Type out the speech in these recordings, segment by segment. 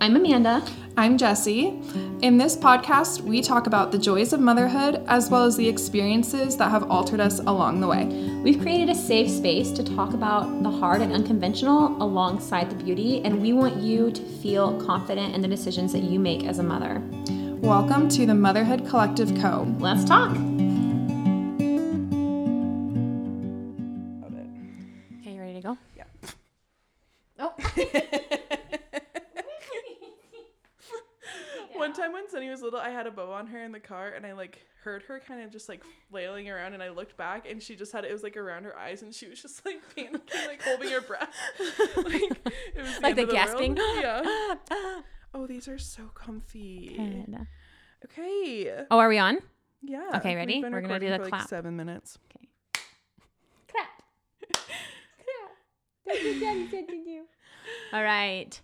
I'm Amanda. I'm Jessie. In this podcast, we talk about the joys of motherhood as well as the experiences that have altered us along the way. We've created a safe space to talk about the hard and unconventional alongside the beauty, and we want you to feel confident in the decisions that you make as a mother. Welcome to the Motherhood Collective Co. Let's talk. On her in the car, and I like heard her kind of just like flailing around, and I looked back, and she just had it was like around her eyes, and she was just like panicking, like holding her breath, like it was the Like the of gasping? world. Yeah. Ah, ah. Oh, these are so comfy. Good. Okay. Oh, are we on? Yeah. Okay, ready? We're gonna do the clap. Like seven minutes. Okay. Clap. Clap. That's what Daddy said to do. All right.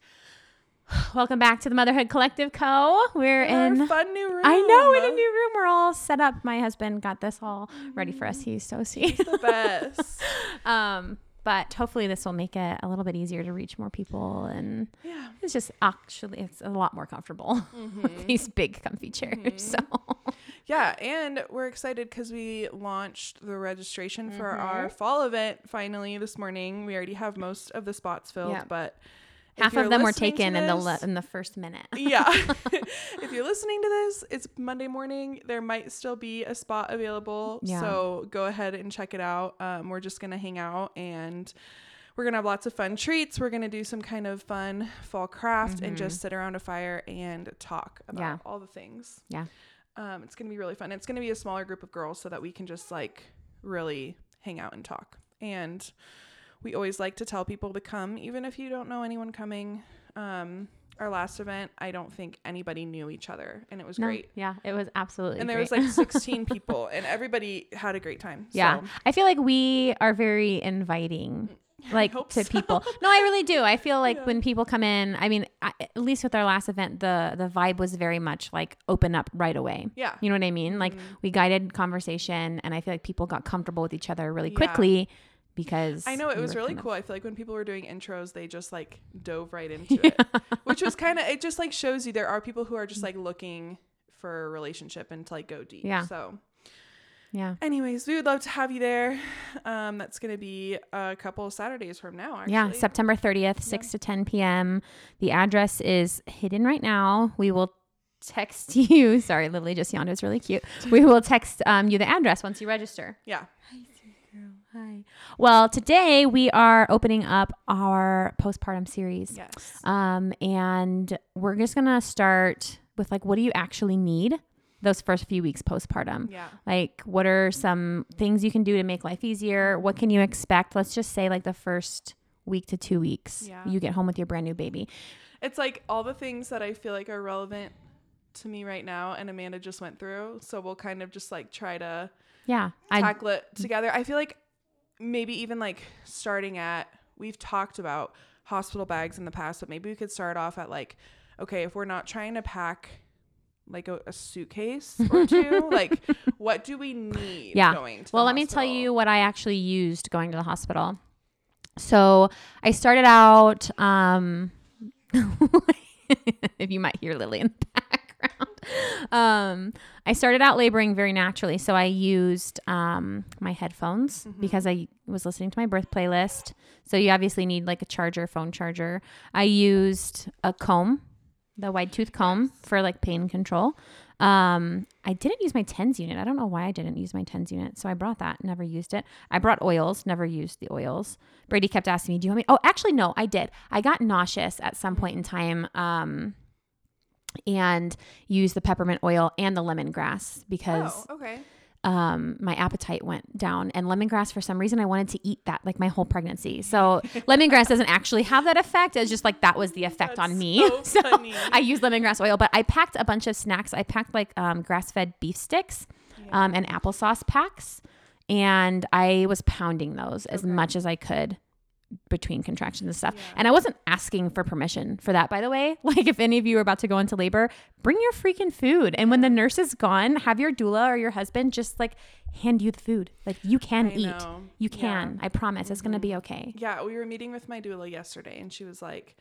Welcome back to the Motherhood Collective Co. We're In in. fun new room. I know in a new room. We're all set up. My husband got this all ready for us. He's so sweet. The best. um, but hopefully this will make it a little bit easier to reach more people, and yeah. it's just actually it's a lot more comfortable with these big comfy chairs. So Yeah, and we're excited because we launched the registration for Mm-hmm. our fall event finally this morning. We already have most of the spots filled, Yeah. but half of them were taken in the le- in the first minute. yeah. if you're listening to this, it's Monday morning. There might still be a spot available. Yeah. So go ahead and check it out. Um, we're just going to hang out and we're going to have lots of fun treats. We're going to do some kind of fun fall craft and just sit around a fire and talk about Mm-hmm. Yeah. all the things. Yeah. Um, it's going to be really fun. It's going to be a smaller group of girls so that we can just like really hang out and talk. And we always like to tell people to come, even if you don't know anyone coming. Um, our last event, I don't think anybody knew each other, and it was No, great. Yeah, it was absolutely. And there great. was like 16 people, and everybody had a great time. Yeah. So, I feel like we are very inviting like to so. people. No, I really do. I feel like Yeah. when people come in, I mean, I, at least with our last event, the the vibe was very much like open up right away. yeah. You know what I mean? Like Mm-hmm. we guided conversation and I feel like people got comfortable with each other really Yeah. quickly because I know it we was really kind of- cool. I feel like when people were doing intros, they just like dove right into it, which was kind of it. Just like shows you there are people who are just like looking for a relationship and to like go deep. Yeah. So, Yeah. anyways, we would love to have you there. Um, that's gonna be a couple of Saturdays from now. Actually. Yeah, September 30th, 6 to 10 p.m. The address is hidden right now. We will text you. Sorry, Lily just yawned. It's really cute. We will text um, you the address once you register. Yeah. Hi. Well, today we are opening up our postpartum series. Yes. Um, and we're just going to start with like, what do you actually need those first few weeks postpartum? Yeah. Like, what are some things you can do to make life easier? What can you expect? Let's just say, like, the first week to two weeks, Yeah. you get home with your brand new baby. It's like all the things that I feel like are relevant to me right now, and Amanda just went through. So we'll kind of just like try to Yeah. I, tackle it together. I feel like maybe even like starting at we've talked about hospital bags in the past, but maybe we could start off at like, okay, if we're not trying to pack like a, a suitcase or two, like what do we need Yeah. going to the well, let me tell you what I actually used going to the hospital. So I started out, um, if you might hear Lily in the background, um, I started out laboring very naturally. So I used um, my headphones because I was listening to my birth playlist. So you obviously need like a charger, phone charger. I used a comb, the wide tooth comb for like pain control. Um, I didn't use my TENS unit. I don't know why I didn't use my TENS unit. So I brought that, never used it. I brought oils, never used the oils. Brady kept asking me, "Do you want me?" Oh, actually, no, I did. I got nauseous at some point in time. Um, and use the peppermint oil and the lemongrass because Oh, okay. um, my appetite went down. And lemongrass, for some reason, I wanted to eat that like my whole pregnancy. So lemongrass doesn't actually have that effect. It's just like that was the effect on me. so So. I used lemongrass oil, but I packed a bunch of snacks. I packed like um, grass fed beef sticks um, and applesauce packs. And I was pounding those as much as I could between contractions and stuff. And I wasn't asking for permission for that, by the way. Like, if any of you are about to go into labor, bring your freaking food. And when the nurse is gone, have your doula or your husband just like hand you the food. Like, you can I eat. know. You Yeah. can. I promise. It's going to be mm-hmm. okay. Yeah, we were meeting with my doula yesterday, and she was like,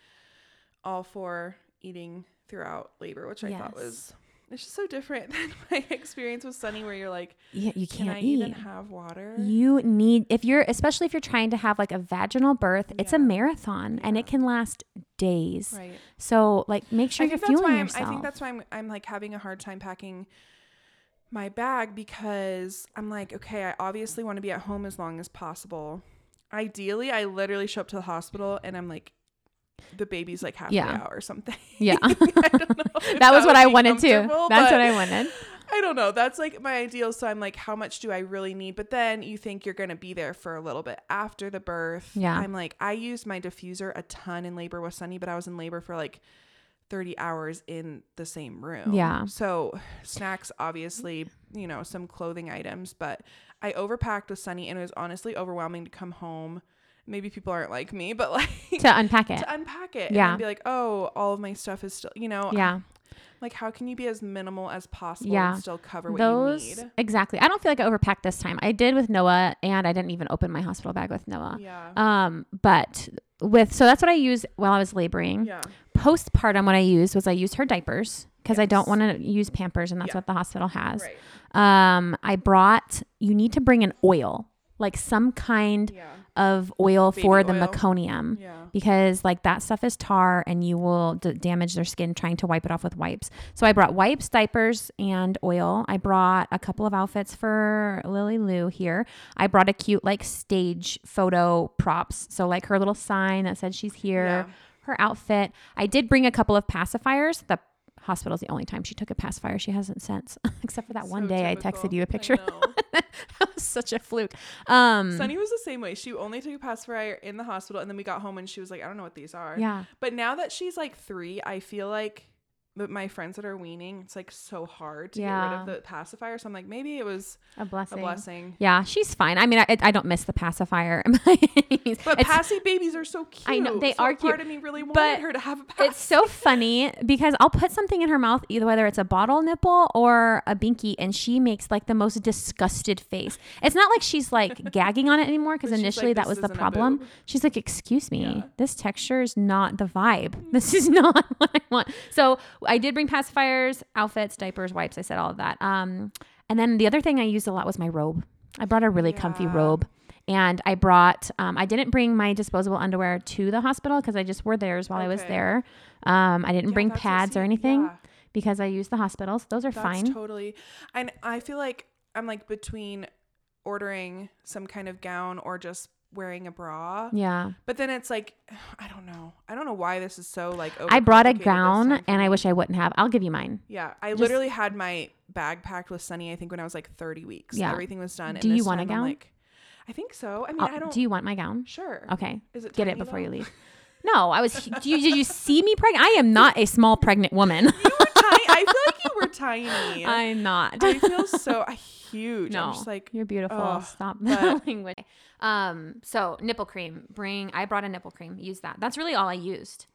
all for eating throughout labor, which I thought was it's just so different than my experience with Sunny, where you're like, Yeah, you can can't I eat. even have water? You need if you're especially if you're trying to have like a vaginal birth, it's a Yeah. marathon and it can last days. Right. So like make sure I you're fueling yourself. I think that's why I'm, I'm like having a hard time packing my bag because I'm like, okay, I obviously want to be at home as long as possible. Ideally, I literally show up to the hospital and I'm like, the baby's like halfway Yeah. out or something. Yeah. I don't know if that was what I wanted too. That's what I wanted. I don't know. That's like my ideal. So I'm like, how much do I really need? But then you think you're going to be there for a little bit after the birth. Yeah. I'm like, I used my diffuser a ton in labor with Sunny, but I was in labor for like 30 hours in the same room. Yeah. So snacks, obviously, you know, some clothing items, but I overpacked with Sunny and it was honestly overwhelming to come home. Maybe people aren't like me, but like To unpack it. to unpack it Yeah. and be like, oh, all of my stuff is still, you know, Yeah. like how can you be as minimal as possible Yeah. and still cover what Those you need? exactly. I don't feel like I overpacked this time. I did with Noah and I didn't even open my hospital bag with Noah. Yeah. Um, but with so that's what I used while I was laboring. yeah. Postpartum, what I used was I used her diapers because I don't want to use Pampers, and that's Yeah. what the hospital has. Right. Um, I brought. You need to bring an oil, like some kind Yeah. Of oil Baby for the oil. meconium. Yeah. Because like that stuff is tar and you will d- damage their skin trying to wipe it off with wipes. So I brought wipes, diapers, and oil. I brought a couple of outfits for Lily Lou here. I brought a cute like stage photo props. So like her little sign that said she's here, Yeah. her outfit. I did bring a couple of pacifiers. The hospital's the only time she took a pacifier. She hasn't since, except for that one So day I texted you a picture. that was such a fluke. Um, Sunny was the same way. She only took a pacifier in the hospital, and then we got home, and she was like, "I don't know what these are." yeah. But now that she's like three, I feel like, but my friends that are weaning, it's like so hard to get rid of the pacifier. So I'm like, maybe it was A blessing. a blessing. Yeah, she's fine. I mean, I, I don't miss the pacifier. by any means. But it's, passy babies are so cute. I know, they so are Part cute, of me really wanted but her to have a pacifier. it's so funny because I'll put something in her mouth, either whether it's a bottle nipple or a binky, and she makes like the most disgusted face. It's not like she's like gagging on it anymore because initially like, that was the problem. She's like, "Excuse me, Yeah. this texture is not the vibe. This is not what I want." So I did bring pacifiers, outfits, diapers, wipes. I said all of that. Um, and then the other thing I used a lot was my robe. I brought a really comfy robe. And I brought, um, I didn't bring my disposable underwear to the hospital because I just wore theirs while I was there. Um, I didn't Yeah, bring pads or anything yeah. because I used the hospitals. Those are That's fine. totally. And I feel like I'm like between ordering some kind of gown or just wearing a bra. yeah. But then it's like I don't know. I don't know why this is so like I brought a gown and I wish I wouldn't have. I'll give you mine. Yeah, I just- literally had my bag packed with Sunny. I think when I was like 30 weeks. Yeah. everything was done. Do you want a time I'm gown? like, I think so. I mean, I'll- I don't. do you want my gown? Sure. Okay. Is it Get it before you leave. No, I was. Do you, did you see me pregnant? I am not a small pregnant woman. Tiny- I feel like you were tiny. I'm not. I feel so huge. no, I'm just like you're beautiful. ugh, Stop but- language. Um. So nipple cream. Bring. I brought a nipple cream. Use that. That's really all I used.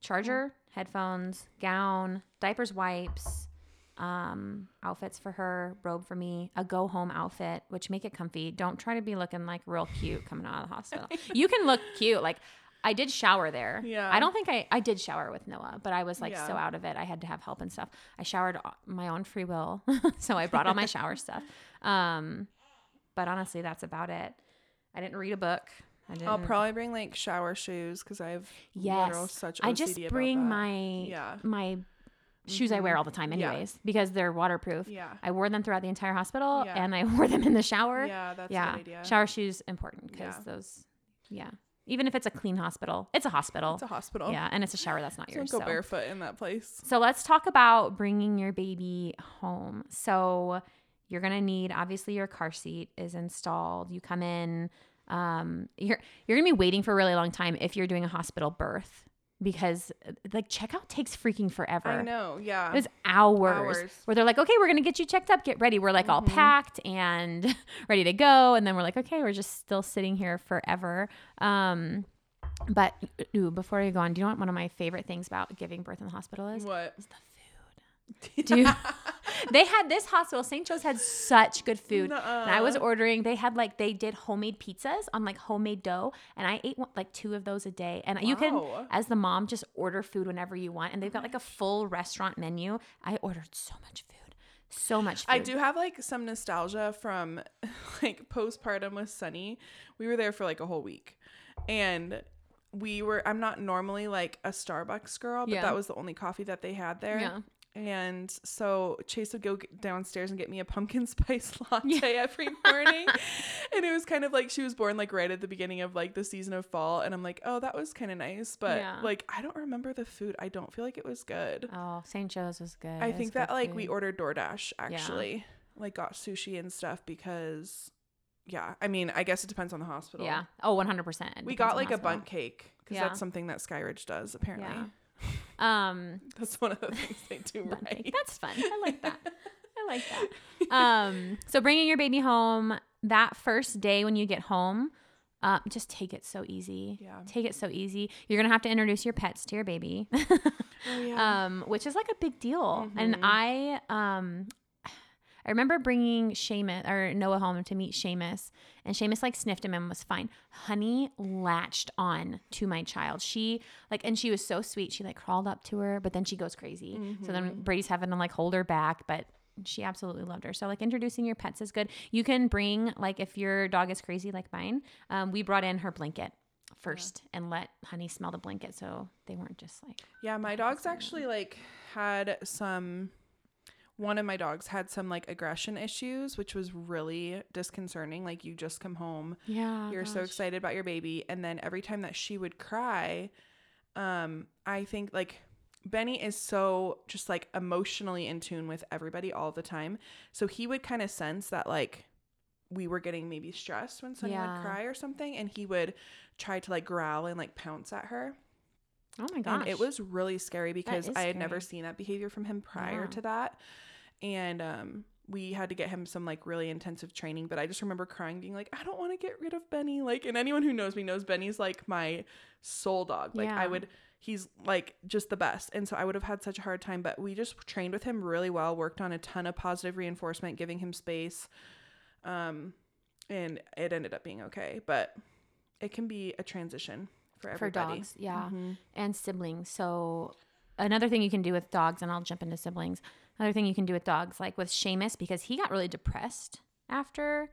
Charger, headphones, gown, diapers, wipes, um, outfits for her, robe for me, a go home outfit, which make it comfy. Don't try to be looking like real cute coming out of the hospital. you can look cute. Like I did shower there. Yeah. I don't think I I did shower with Noah, but I was like so out of it. I had to have help and stuff. I showered my own free will, so I brought all my shower stuff. Um, but honestly, that's about it. I didn't read a book. I didn't. I'll probably bring like shower shoes because I have yes. literal such OCD I just bring my Yeah. my shoes I wear all the time, Yeah. anyways, because they're waterproof. Yeah. I wore them throughout the entire hospital, Yeah. and I wore them in the shower. Yeah, that's a yeah. good idea. Shower shoes important because Yeah. those. Yeah. Even if it's a clean hospital, it's a hospital. It's a hospital. yeah, and it's a shower that's not Don't yours. go so. barefoot in that place. So let's talk about bringing your baby home. So you're gonna need obviously your car seat is installed. You come in. Um, you're you're gonna be waiting for a really long time if you're doing a hospital birth because uh, like checkout takes freaking forever. I know. Yeah. It was hours, Hours. Mm-hmm. where they're like, okay, we're gonna get you checked up, get ready. We're like all packed and ready to go, and then we're like, okay, we're just still sitting here forever. Um, but ooh, before you go on, do you know what one of my favorite things about giving birth in the hospital is? what? It's the. Dude, they had this hospital, St. Joe's had such good food. And I was ordering, they had like, they did homemade pizzas on like homemade dough. And I ate like two of those a day. And you can, as the mom, just order food whenever you want. And they've got like a oh full restaurant menu. I ordered so much food. So much food. I do have like some nostalgia from like postpartum with Sunny. We were there for like a whole week. And we were I'm not normally like a Starbucks girl, but Yeah. that was the only coffee that they had there. Yeah. And so Chase would go downstairs and get me a pumpkin spice latte every morning. and it was kind of like she was born like right at the beginning of like the season of fall. And I'm like, oh, that was kind of nice. But Yeah. like, I don't remember the food. I don't feel like it was good. Oh, St. Joe's was good. I It think that like we ordered DoorDash actually, like got sushi and stuff because, yeah, I mean, I guess it depends on the hospital. Yeah. Oh, 100%. we got like a bundt cake because Yeah. that's something that Skyridge does apparently. Um, That's one of the things they do right. That's fun. I like that. I like that. Um, so bringing your baby home that first day when you get home, uh, just take it so easy. Yeah. Take it so easy. You're gonna have to introduce your pets to your baby, Oh yeah. um, which is like a big deal. And Mhm. I, um, I remember bringing Seamus or Noah home to meet Seamus, and Seamus like sniffed him and was fine. Honey latched on to my child. She like, and she was so sweet. She like crawled up to her, but then she goes crazy. So then Brady's having to like hold her back, but she absolutely loved her. So like introducing your pets is good. You can bring like if your dog is crazy like mine, um, we brought in her blanket first and let Honey smell the blanket, so they weren't just like yeah, my dogs actually like had some. One of my dogs had some like aggression issues, which was really disconcerting. Like you just come home, yeah. you're so excited about your baby and then every time that she would cry um i think like benny is so just like emotionally in tune with everybody all the time so he would kind of sense that like we were getting maybe stressed when someone Yeah. would cry or something and he would try to like growl and like pounce at her Oh my gosh. and it was really scary because I had never seen that behavior from him prior Yeah. to that. And um we had to get him some like really intensive training, but I just remember crying being like, I don't want to get rid of Benny. Like and anyone who knows me knows Benny's like my soul dog. Like I would he's like just the best. And so I would have had such a hard time, but we just trained with him really well, worked on a ton of positive reinforcement, giving him space. Um and it ended up being okay, but it can be a transition for everybody for dogs, yeah, Mhm. and siblings. So another thing you can do with dogs, and I'll jump into siblings. Another thing you can do with dogs, like with Seamus, because he got really depressed after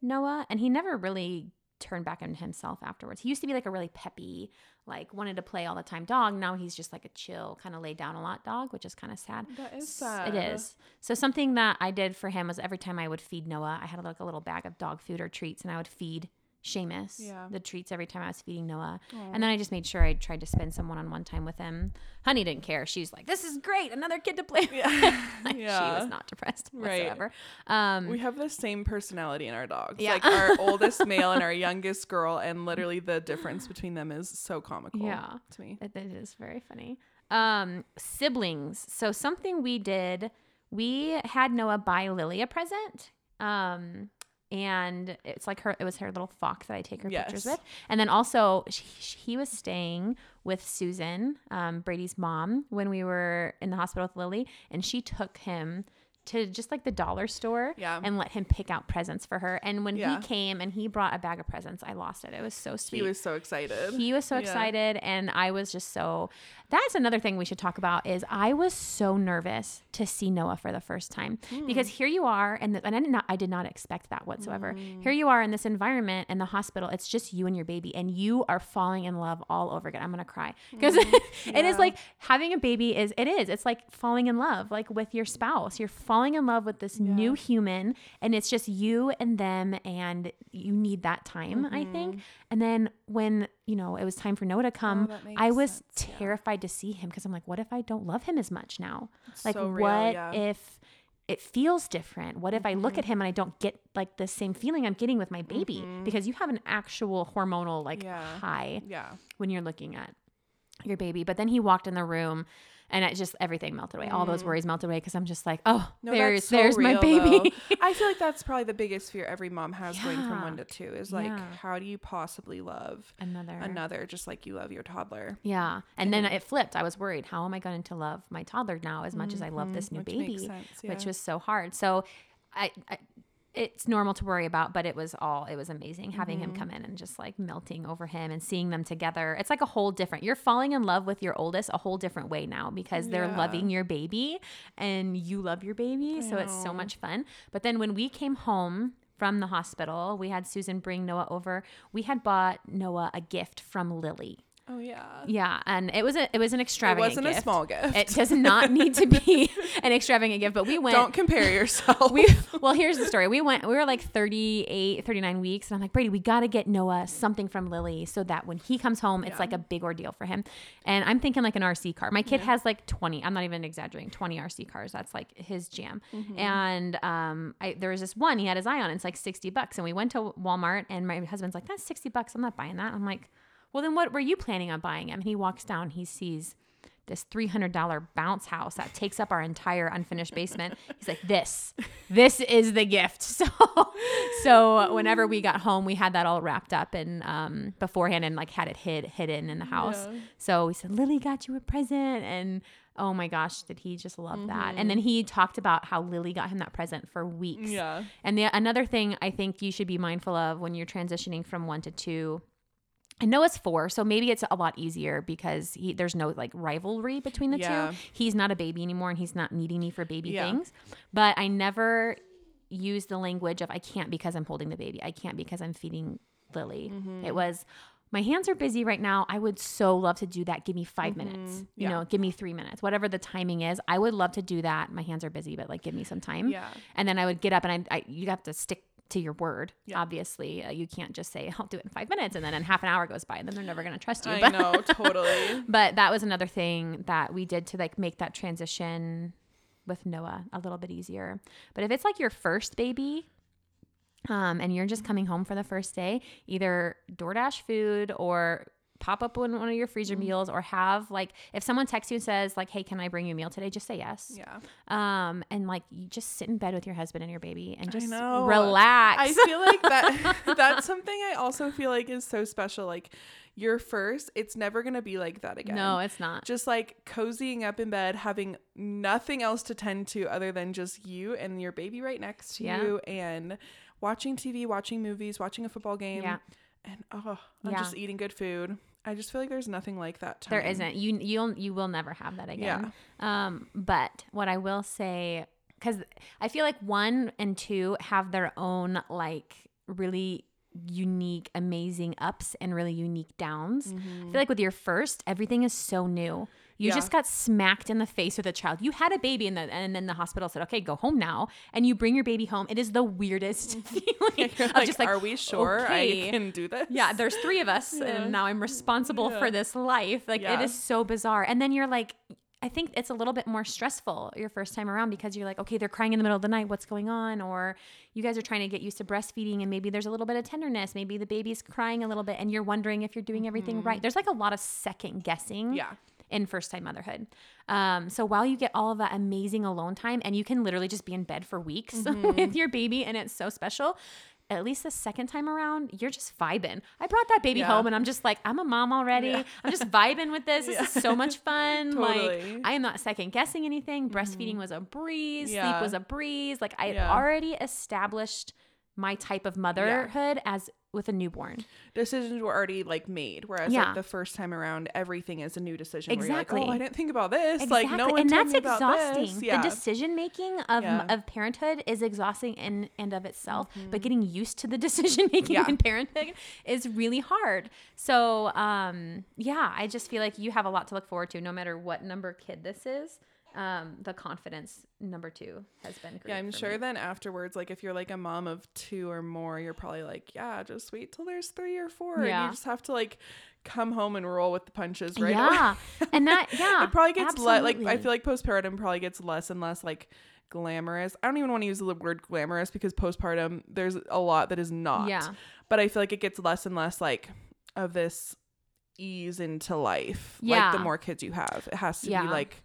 Noah, and he never really turned back into himself afterwards. He used to be like a really peppy, like wanted to play all the time dog. Now he's just like a chill, kind of lay down a lot dog, which is kind of sad. That is sad. It is. So something that I did for him was every time I would feed Noah, I had like a little bag of dog food or treats, and I would feed Seamus Yeah. the treats every time I was feeding Noah. And then I just made sure I tried to spend some one-on-one time with him. Honey didn't care. She was like, "This is great, another kid to play with." like, She was not depressed Right. whatsoever. Um, We have the same personality in our dogs. Yeah. Like our oldest male and our youngest girl, and literally the difference between them is so comical. Yeah. To me. It, it is very funny. Um, siblings. So something we did, we had Noah buy Lily a present. Um, and it's like her, it was her little fox that I take her pictures with. And then also she, he was staying with Susan, um, Brady's mom, when we were in the hospital with Lily, and she took him to just like the dollar store Yeah. and let him pick out presents for her. And when Yeah. he came and he brought a bag of presents, I lost it. It was so sweet. He was so excited. He was so Yeah. excited, and I was just so. That's another thing we should talk about. Is I was so nervous to see Noah for the first time hmm. because here you are, and and I did not I did not expect that whatsoever. Hmm. Here you are in this environment in the hospital. It's just you and your baby, and you are falling in love all over again. I'm gonna cry hmm. because it is like having a baby is it is it's like falling in love like with your spouse. You're falling in love with this new human, and it's just you and them, and you need that time. I think. And then when you know it was time for Noah to come, that I was sense, yeah. terrified to see him because I'm like, what if I don't love him as much now? like, so real, what yeah. if it feels different? What if I look Mm-hmm. at him and I don't get like the same feeling I'm getting with my baby because you have an actual hormonal like Yeah. high yeah. when you're looking at your baby. But then he walked in the room and it just everything melted away. All those worries melted away because I'm just like, oh, No, there's so there's my baby. I feel like that's probably the biggest fear every mom has going from one to two is like, Yeah. how do you possibly love Another. another just like you love your toddler? Yeah. And then it flipped. I was worried. How am I going to love my toddler now as much as I love this Mhm, new which baby? sense, Which was so hard. So I, I it's normal to worry about, but it was all it was amazing having him Mm-hmm. come in and just like melting over him and seeing them together. It's like a whole different. You're falling in love with your oldest a whole different way now because they're Yeah. loving your baby and you love your baby, so it's so much fun. But then when we came home from the hospital, we had Susan bring Noah over. We had bought Noah a gift from Lily. Oh yeah. Yeah, and it was a it was an extravagant. It wasn't a gift. small gift. It does not need to be an extravagant gift, but we went. Don't compare yourself. we well, here's the story. We went. We were like 38, 39 weeks, and I'm like Brady, we got to get Noah something from Lily so that when he comes home, it's Yeah. like a big ordeal for him. And I'm thinking like an RC car. My kid has like 20. I'm not even exaggerating. 20 RC cars. That's like his jam. Mm-hmm. And um, I, there was this one he had his eye on. It's like 60 bucks, and we went to Walmart, and my husband's like, "That's 60 bucks. I'm not buying that." I'm like, "Well, then what were you planning on buying him?" And he walks down. He sees this $300 bounce house that takes up our entire unfinished basement. He's like, this, this is the gift. So, so whenever we got home, we had that all wrapped up and, um, beforehand and like had it hid, hidden in the house. Yeah. So we said, Lily got you a present. And oh my gosh, did he just love that? And then he talked about how Lily got him that present for weeks. yeah. And the another thing I think you should be mindful of when you're transitioning from one to two. I know it's four, so maybe it's a lot easier because he, there's no like rivalry between the Yeah. two. He's not a baby anymore, and he's not needing me for baby Yeah. things. But I never use the language of I can't because I'm holding the baby. I can't because I'm feeding Lily. Mm-hmm. It was my hands are busy right now. I would so love to do that. Give me 5 minutes. You Mm-hmm. Yeah. know, give me three minutes, whatever the timing is. I would love to do that. My hands are busy, but like give me some time. Yeah. And then I would get up and I, I you have to stick to your word. Yeah. Obviously, uh, you can't just say I'll do it in five minutes and then in half an hour goes by and then they're never going to trust you. I But, know, totally. but that was another thing that we did to like make that transition with Noah a little bit easier. But if it's like your first baby, um, and you're just coming home for the first day, either DoorDash food or pop up one, one of your freezer meals or have like if someone texts you and says like hey can i bring you a meal today just say yes Yeah. um and like you just sit in bed with your husband and your baby and just know. relax I feel like that that's something I also feel like is so special. Like your first, it's never gonna be like that again. no it's not Just like cozying up in bed, having nothing else to tend to other than just you and your baby right next to Yeah. you and watching TV, watching movies, watching a football game. Yeah. And oh, I'm Yeah. just eating good food. I just feel like there's nothing like that time. There isn't. You you'll you will never have that again. Yeah. Um, but what I will say, because I feel like one and two have their own like really unique, amazing ups and really unique downs. I feel mm-hmm. like with your first, everything is so new. You Yeah. just got smacked in the face with a child. You had a baby, and, the, and then the hospital said, "Okay, go home now." And you bring your baby home. It is the weirdest mm-hmm. feeling You're of like, just like, are we sure okay. I can do this? yeah, there's three of us, Yeah. and now I'm responsible Yeah. for this life. Like it is so bizarre. And then you're like, I think it's a little bit more stressful your first time around because you're like, okay, they're crying in the middle of the night. What's going on? Or you guys are trying to get used to breastfeeding, and maybe there's a little bit of tenderness. Maybe the baby's crying a little bit, and you're wondering if you're doing everything right. There's like a lot of second guessing Mm-hmm. Yeah. in first time motherhood. Um, so while you get all of that amazing alone time and you can literally just be in bed for weeks Mm-hmm. with your baby and it's so special, at least the second time around, you're just vibing. I brought that baby Yeah. home and I'm just like, I'm a mom already. Yeah. I'm just vibing with this. This Yeah. is so much fun. Totally. Mm-hmm. Like I am not second guessing anything. Breastfeeding was a breeze. Sleep was a breeze. Like I had already established my type of motherhood as with a newborn. Decisions were already like made, whereas Yeah. like the first time around, everything is a new decision. Where Exactly. like, oh, I didn't think about this. Like no one and that's exhausting. Yeah. The decision making of Yeah. of parenthood is exhausting in and of itself, but getting used to the decision making Mm-hmm. In parenthood is really hard. So, um, yeah, I just feel like you have a lot to look forward to, no matter what number kid this is. Um, the confidence number two has been great. yeah, I'm sure me. then afterwards, like if you're like a mom of two or more, you're probably like, yeah, just wait till there's three or four. And Yeah. you just have to like come home and roll with the punches right yeah, and that yeah, it probably gets le- like I feel like postpartum probably gets less and less like glamorous. I don't even want to use the word glamorous because postpartum there's a lot that is not. Yeah. But I feel like it gets less and less like of this ease into life. Yeah. Like the more kids you have, it has to Yeah. be like,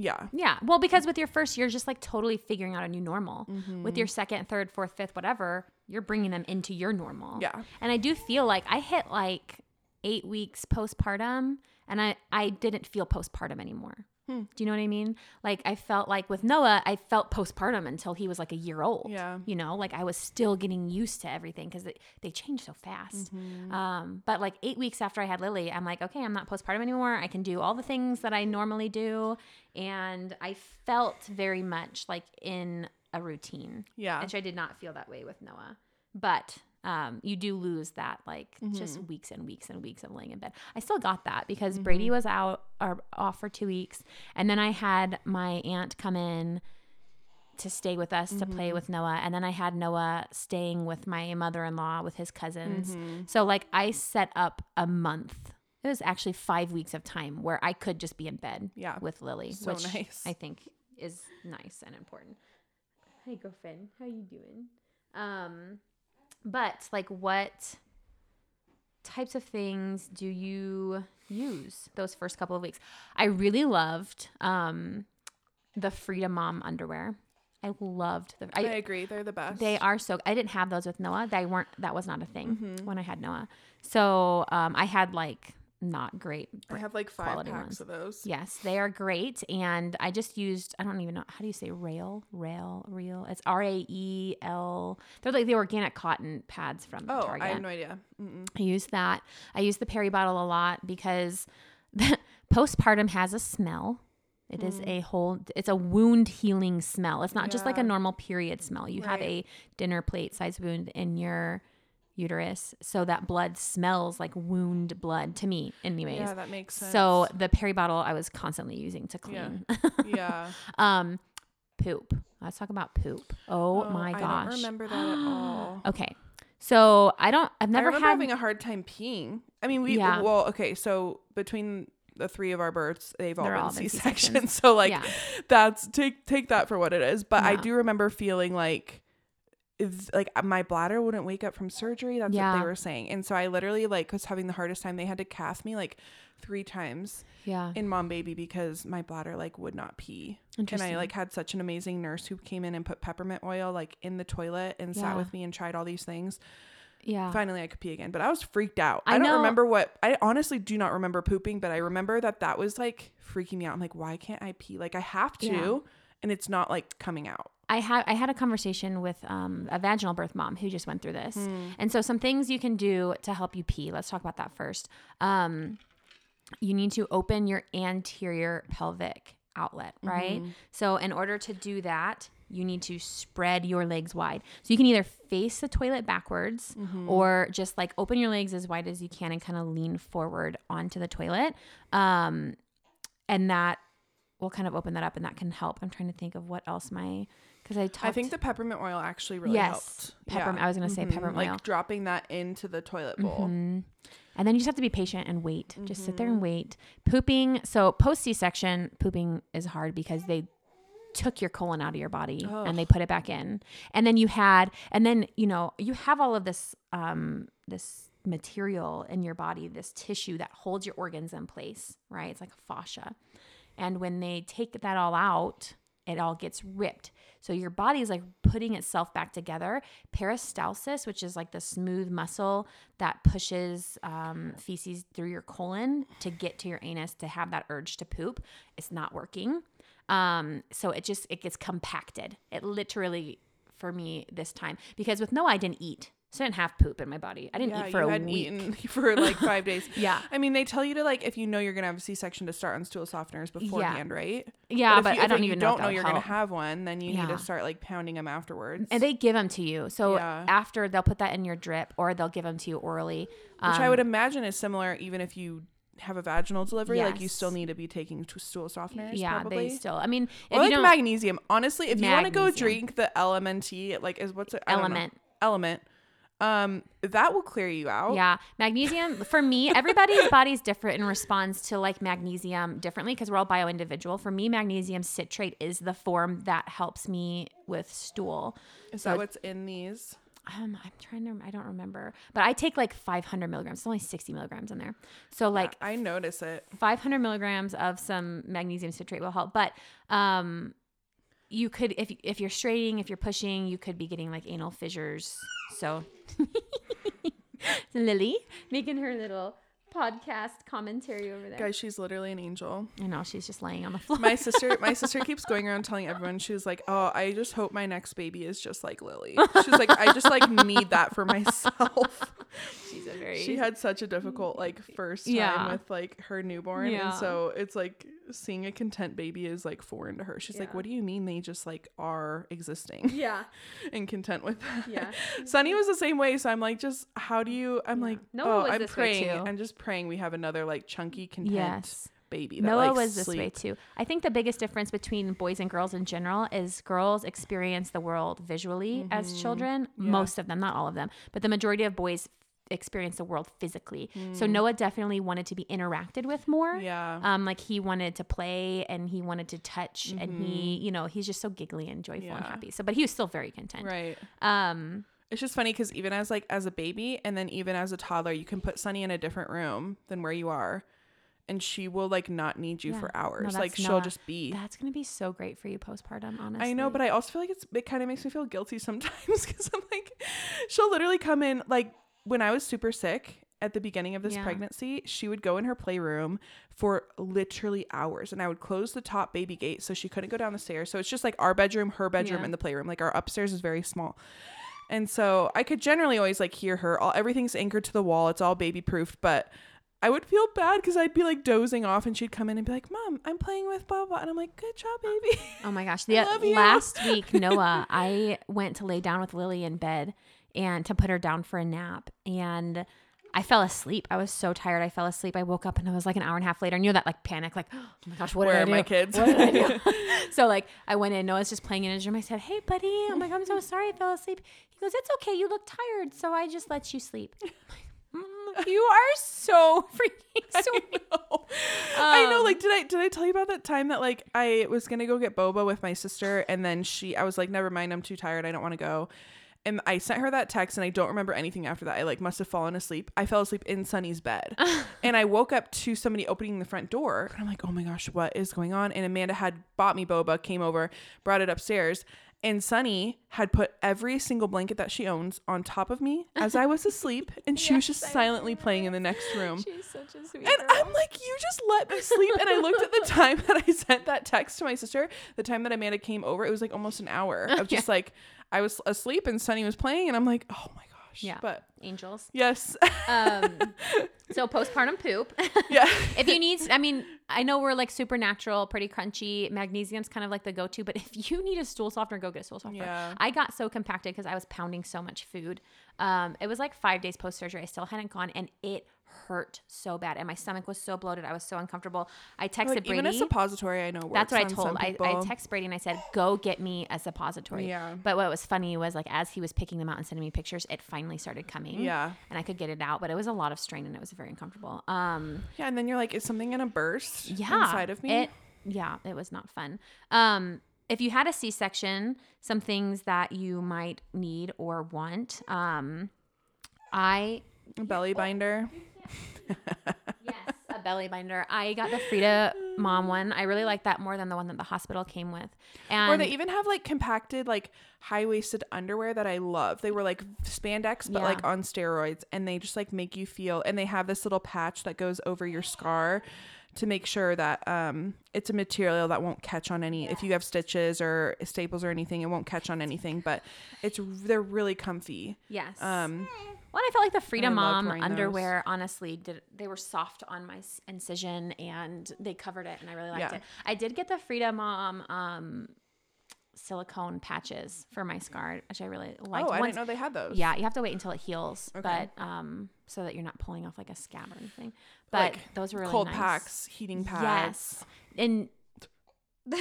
yeah. Yeah. Well, because with your first, you're just like totally figuring out a new normal. Mm-hmm. With your second, third, fourth, fifth, whatever, you're bringing them into your normal. Yeah. And I do feel like I hit like eight weeks postpartum and I, I didn't feel postpartum anymore. Hmm. Do you know what I mean? Like I felt like with Noah, I felt postpartum until he was like a year old. Yeah. You know, like I was still getting used to everything because they change so fast. Mm-hmm. Um, but like eight weeks after I had Lily, I'm like, okay, I'm not postpartum anymore. I can do all the things that I normally do. And I felt very much like in a routine Yeah. which I did not feel that way with Noah. But um, you do lose that like just weeks and weeks and weeks of laying in bed. I still got that because Brady was out or off for two weeks, and then I had my aunt come in to stay with us to play with Noah, and then I had Noah staying with my mother-in-law with his cousins. So like I set up a month. It was actually five weeks of time where I could just be in bed Yeah. with Lily, So which nice. I think is nice and important. Hey, girlfriend, how you doing? Um, but like, what types of things do you use those first couple of weeks? I really loved um the Frida Mom underwear. I loved the. I, I, agree. They're the best. they are so. I didn't have those with Noah. They weren't. That was not a thing Mm-hmm. when I had Noah. So um, I had like not great I have like five packs ones. of those. Yes, they are great. And I just used, I don't even know, how do you say rail? Rail, real? It's R A E L. They're like the organic cotton pads from Oh, Target. I have no idea. Mm-mm. I use that. I use the peri bottle a lot because the postpartum has a smell. It is mm. a whole, it's a wound healing smell. It's not just like a. Normal period smell. You have a dinner plate size wound in your uterus. So that blood smells like wound blood to me, anyways. Yeah, that makes sense. So the peri bottle I was constantly using to clean. yeah. um, poop. Let's talk about poop. Oh, my gosh. I don't remember that at all. Okay. So I don't. I've never had. having a hard time peeing. I mean, we Yeah. well, okay, so between the three of our births, they've all They're been all been C-sections. C-sections. So like Yeah. that's take take that for what it is. But I do remember feeling like like uh, my bladder wouldn't wake up from surgery. That's what they were saying. And so I literally like was having the hardest time. They had to cath me like three times yeah. in mom baby because my bladder like would not pee. And I like had such an amazing nurse who came in and put peppermint oil like in the toilet and Yeah. sat with me and tried all these things yeah. finally I could pee again. But I was freaked out. I I, don't know- remember what I honestly do not remember pooping, but I remember that that was like freaking me out. I'm like, why can't I pee? Like I have to, Yeah. and it's not like coming out. I had I had a conversation with um, a vaginal birth mom who just went through this, Hmm. and so some things you can do to help you pee. Let's talk about that first. Um, you need to open your anterior pelvic outlet, right? Mm-hmm. So in order to do that, you need to spread your legs wide. So you can either face the toilet backwards Mm-hmm. or just like open your legs as wide as you can and kind of lean forward onto the toilet. Um, and that will kind of open that up and that can help. I'm trying to think of what else my because I talked I think the peppermint oil actually really yes, helped. peppermint. I was gonna say Mhm. peppermint like oil. dropping that into the toilet bowl. Mhm. And then you just have to be patient and wait. Just sit there Mm-hmm. and wait. Pooping. So post C section, pooping is hard because they took your colon out of your body and they put it back in. And then you had, and then you know you have all of this, um, this material in your body, this tissue that holds your organs in place, right? It's like a fascia. And when they take that all out, it all gets ripped. So your body is like putting itself back together. Peristalsis, which is like the smooth muscle that pushes um, feces through your colon to get to your anus to have that urge to poop, it's not working. Um, so it just it gets compacted. It literally for me this time because with Noah, I didn't eat. So I didn't have poop in my body. I didn't Yeah, eat for you a hadn't week. eaten for like five days. Yeah. I mean, they tell you to like if you know you're gonna have a C-section to start on stool softeners beforehand, right? Yeah, if but, you, I don't even you know. don't know you're would gonna have one, then you need to start like pounding them afterwards. And they give them to you. So Yeah. after they'll put that in your drip or they'll give them to you orally. which I Um, would imagine is similar even if you have a vaginal delivery. Like you still need to be taking t- stool softeners. yeah, probably. they still. I mean, if or you like don't magnesium. Honestly, if you want to go drink the LMNT, like is what's it? I don't know. element. Element. Um, that will clear you out. Yeah, magnesium for me, everybody's body's different and responds to like magnesium differently because we're all bio individual. For me, magnesium citrate is the form that helps me with stool. Is So that what's in these? um, I'm trying to, I don't remember, but I take like 500 milligrams. It's only 60 milligrams in there. So like I notice it. 500 milligrams of some magnesium citrate will help. But um, you could, if if you're straining, if you're pushing, you could be getting like anal fissures. So Lily making her little podcast commentary over there. Guys, she's literally an angel. I know she's just laying on the floor. My sister, my sister keeps going around telling everyone she was like, "Oh, I just hope my next baby is just like Lily." She's like, "I just like need that for myself." she's a very she had such a difficult like first time Yeah. with like her newborn, Yeah. and so it's like seeing a content baby is like foreign to her. She's like, "What do you mean they just like are existing yeah and content with that?" yeah. Sunny was the same way, so I'm like, just how do you? I'm Yeah. like, Noah oh, was I'm this way praying. too. I'm just praying we have another like chunky content Yes. baby. That, Noah like, was this way too. I think the biggest difference between boys and girls in general is girls experience the world visually as children. Mm-hmm. Yeah. Most of them, not all of them, but the majority of boys experience the world physically. So Noah definitely wanted to be interacted with more. Mm. Yeah. Um, like he wanted to play and he wanted to touch and he, you know, he's just so giggly and joyful and Mm-hmm. Happy. So, but he was still very content. right. Um, It's just funny because even as like as a baby and then even as a toddler, you can put Sunny in a different room than where you are, and she will like not need you Yeah. for No, hours. like that's she'll not- just be. that's gonna be so great for you postpartum. Honestly, I know, but I also feel like it's it kind of makes me feel guilty sometimes because I'm like, she'll literally come in like when I was super sick at the beginning of this Yeah. pregnancy, she would go in her playroom for literally hours, and I would close the top baby gate so she couldn't go down the stairs. So it's just like our bedroom, her bedroom, Yeah. and the playroom. Like our upstairs is very small. And so I could generally always like hear her. All everything's anchored to the wall. It's all baby proofed, but I would feel bad because I'd be like dozing off, and she'd come in and be like, "Mom, I'm playing with blah blah," and I'm like, "Good job, baby." Oh my gosh. The last week, Noah, I went to lay down with Lily in bed and to put her down for a nap. And I fell asleep. I was so tired. I fell asleep. I woke up and it was like an hour and a half later. And you know that like panic, like, oh my gosh, what Where did I are do? my kids? What did I do? so like I went in. Noah's just playing in his room. I said, Hey, buddy. I'm like, I'm so sorry I fell asleep. He goes, It's okay. You look tired. So I just let you sleep. "Mm, you are so freaking sweet. I know. Um, Like, did I did I tell you about that time that like I was gonna go get boba with my sister, and then she, I was like, never mind, I'm too tired, I don't want to go. And I sent her that text, and I don't remember anything after that. I like must have fallen asleep. I fell asleep in Sunny's bed, and I woke up to somebody opening the front door, and I'm like, oh my gosh, what is going on? And Amanda had bought me boba, came over, brought it upstairs. And Sunny had put every single blanket that she owns on top of me as I was asleep, and she was just silently playing in the next room. She's such a sweet And girl. I'm like, you just let me sleep. And I looked at the time that I sent that text to my sister, the time that Amanda came over, it was like almost an hour of just like, I was asleep and Sunny was playing. And I'm like, oh my gosh. Yeah. But Angels. yes. Um, so postpartum poop. yeah. if you need, I mean, I know we're like supernatural, pretty crunchy. Magnesium's kind of like the go-to, but if you need a stool softener, go get a stool softener. Yeah. I got so compacted because I was pounding so much food. Um, it was like five days post surgery. I still hadn't gone, and it hurt so bad, and my stomach was so bloated. I was so uncomfortable. I texted Like, Brady. even a suppository, I know works That's what I told. I, I people. text Brady and I said, "Go get me a suppository." Yeah. But what was funny was like as he was picking them out and sending me pictures, it finally started coming. Yeah. And I could get it out, but it was a lot of strain and it was very uncomfortable. Um. Yeah. And then you're like, is something going to burst Yeah. inside of me? It. Yeah. It was not fun. Um. If you had a C-section, some things that you might need or want. Um. I A belly binder. yes, a belly binder. I got the Frida mom one. I really like that more than the one that the hospital came with. And Or they even have like compacted, like high waisted underwear that I love. They were like spandex, but Yeah. like on steroids, and they just like make you feel. And they have this little patch that goes over your scar to make sure that um it's a material that won't catch on any. If you have stitches or staples or anything, it won't catch on anything. But it's they're really comfy. yes. Um, Well, I felt like the Frida Mom wearing those. underwear, honestly, did they were soft on my incision and they covered it, and I really liked Yeah. it. I did get the Frida Mom um, silicone patches for my scar, which I really liked. oh, I Once- didn't know they had those. Yeah, you have to wait until it heals, Okay. but um, so that you're not pulling off like a scab or anything. But Like those were really cold nice. packs, heating pads. Yes, and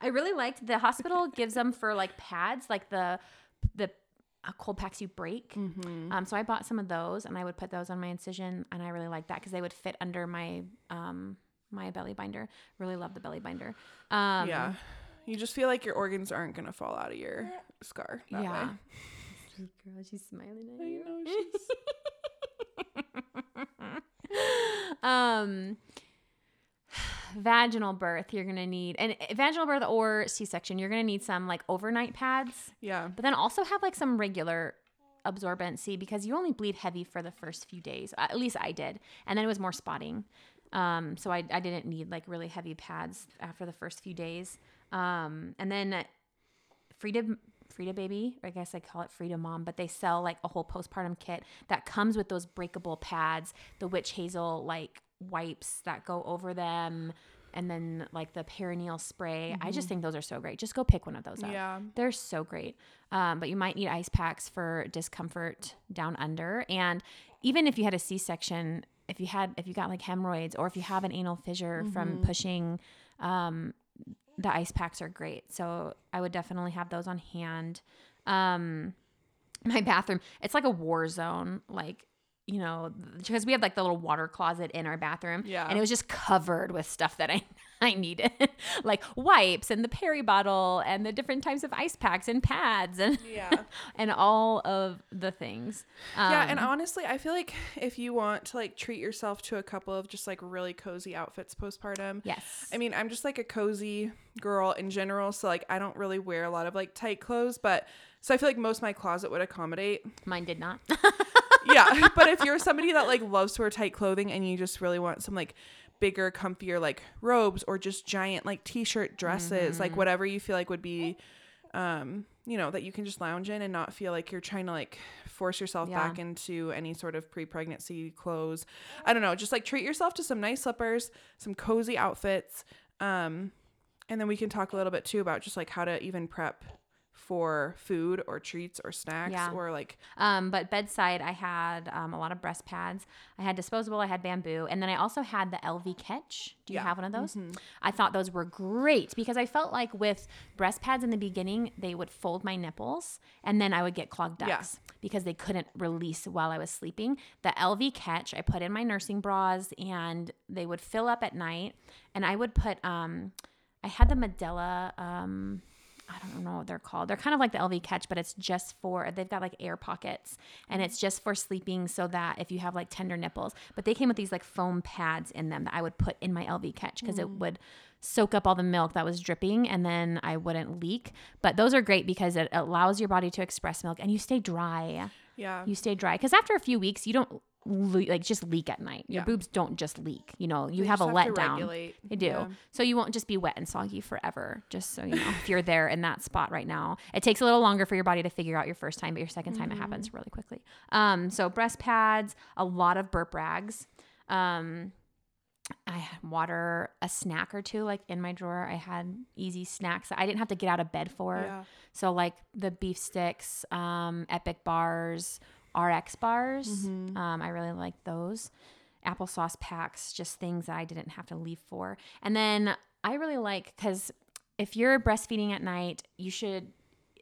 I really liked the hospital gives them for like pads, like the the uh, cold packs you break. Mm-hmm. Um, so I bought some of those, and I would put those on my incision, and I really liked that because they would fit under my um my belly binder. Really love the belly binder. Um, yeah. You just feel like your organs aren't gonna fall out of your scar. That yeah. Way. Girl, she's smiling at I you. know she's um vaginal birth you're gonna need and uh, vaginal birth or c-section you're gonna need some like overnight pads yeah. but then also have like some regular absorbency because you only bleed heavy for the first few days at least i did and then it was more spotting um, so I, I didn't need like really heavy pads after the first few days um, and then Frida Frida baby, I guess I call it Frida mom, but they sell like a whole postpartum kit that comes with those breakable pads, the witch hazel like wipes that go over them, and then like the perineal spray. I just think those are so great. Just go pick one of those up. Yeah. They're so great. Um, but you might need ice packs for discomfort down under. And even if you had a C section, if you had if you got like hemorrhoids or if you have an anal fissure from pushing um, the ice packs are great. So I would definitely have those on hand. Um, my bathroom, it's like a war zone. Like, you know, because we had like the little water closet in our bathroom. Yeah. And it was just covered with stuff that I, I needed, like wipes and the peri bottle and the different types of ice packs and pads and, Yeah. and all of the things. yeah, and Um, honestly, I feel like if you want to like treat yourself to a couple of just like really cozy outfits postpartum, yes. I mean, I'm just like a cozy girl in general, so like I don't really wear a lot of like tight clothes, but so I feel like most of my closet would accommodate. Mine did not. Yeah, but if you're somebody that like loves to wear tight clothing and you just really want some like bigger, comfier like robes or just giant like t-shirt dresses, Mm-hmm. like whatever you feel like would be um, you know, that you can just lounge in and not feel like you're trying to like force yourself Yeah. back into any sort of pre-pregnancy clothes. I don't know, just like treat yourself to some nice slippers, some cozy outfits. Um and then we can talk a little bit too about just like how to even prep for food or treats or snacks Yeah. or like Um, but bedside, I had um, a lot of breast pads. I had disposable. I had bamboo, and then I also had the Elvie Catch. Do you Yeah. have one of those? I thought those were great because I felt like with breast pads in the beginning, they would fold my nipples, and then I would get clogged Yeah. ducts because they couldn't release while I was sleeping. The Elvie Catch, I put in my nursing bras, and they would fill up at night, and I would put. Um, I had the Medela. Um, I don't know what they're called. They're kind of like the Elvie catch, but it's just for they've got like air pockets and it's just for sleeping so that if you have like tender nipples. But they came with these like foam pads in them that I would put in my Elvie catch because it mm. would soak up all the milk that was dripping and then I wouldn't leak. But those are great because it allows your body to express milk and you stay dry. yeah. You stay dry because after a few weeks you don't le- like just leak at night. Your Yeah. boobs don't just leak. You know, you They have a just have to letdown. They do. Yeah. So you won't just be wet and soggy forever. Just so you know, if you're there in that spot right now, it takes a little longer for your body to figure out your first time, but your 2nd time it happens Mm-hmm. really quickly. Um, so breast pads, a lot of burp rags. Um, I had water, a snack or two, like in my drawer. I had easy snacks that I didn't have to get out of bed for. Yeah. So like the beef sticks, um, Epic bars, RX bars. Mm-hmm. Um, I really like those. Applesauce packs, just things that I didn't have to leave for. And then I really like because if you're breastfeeding at night, you should.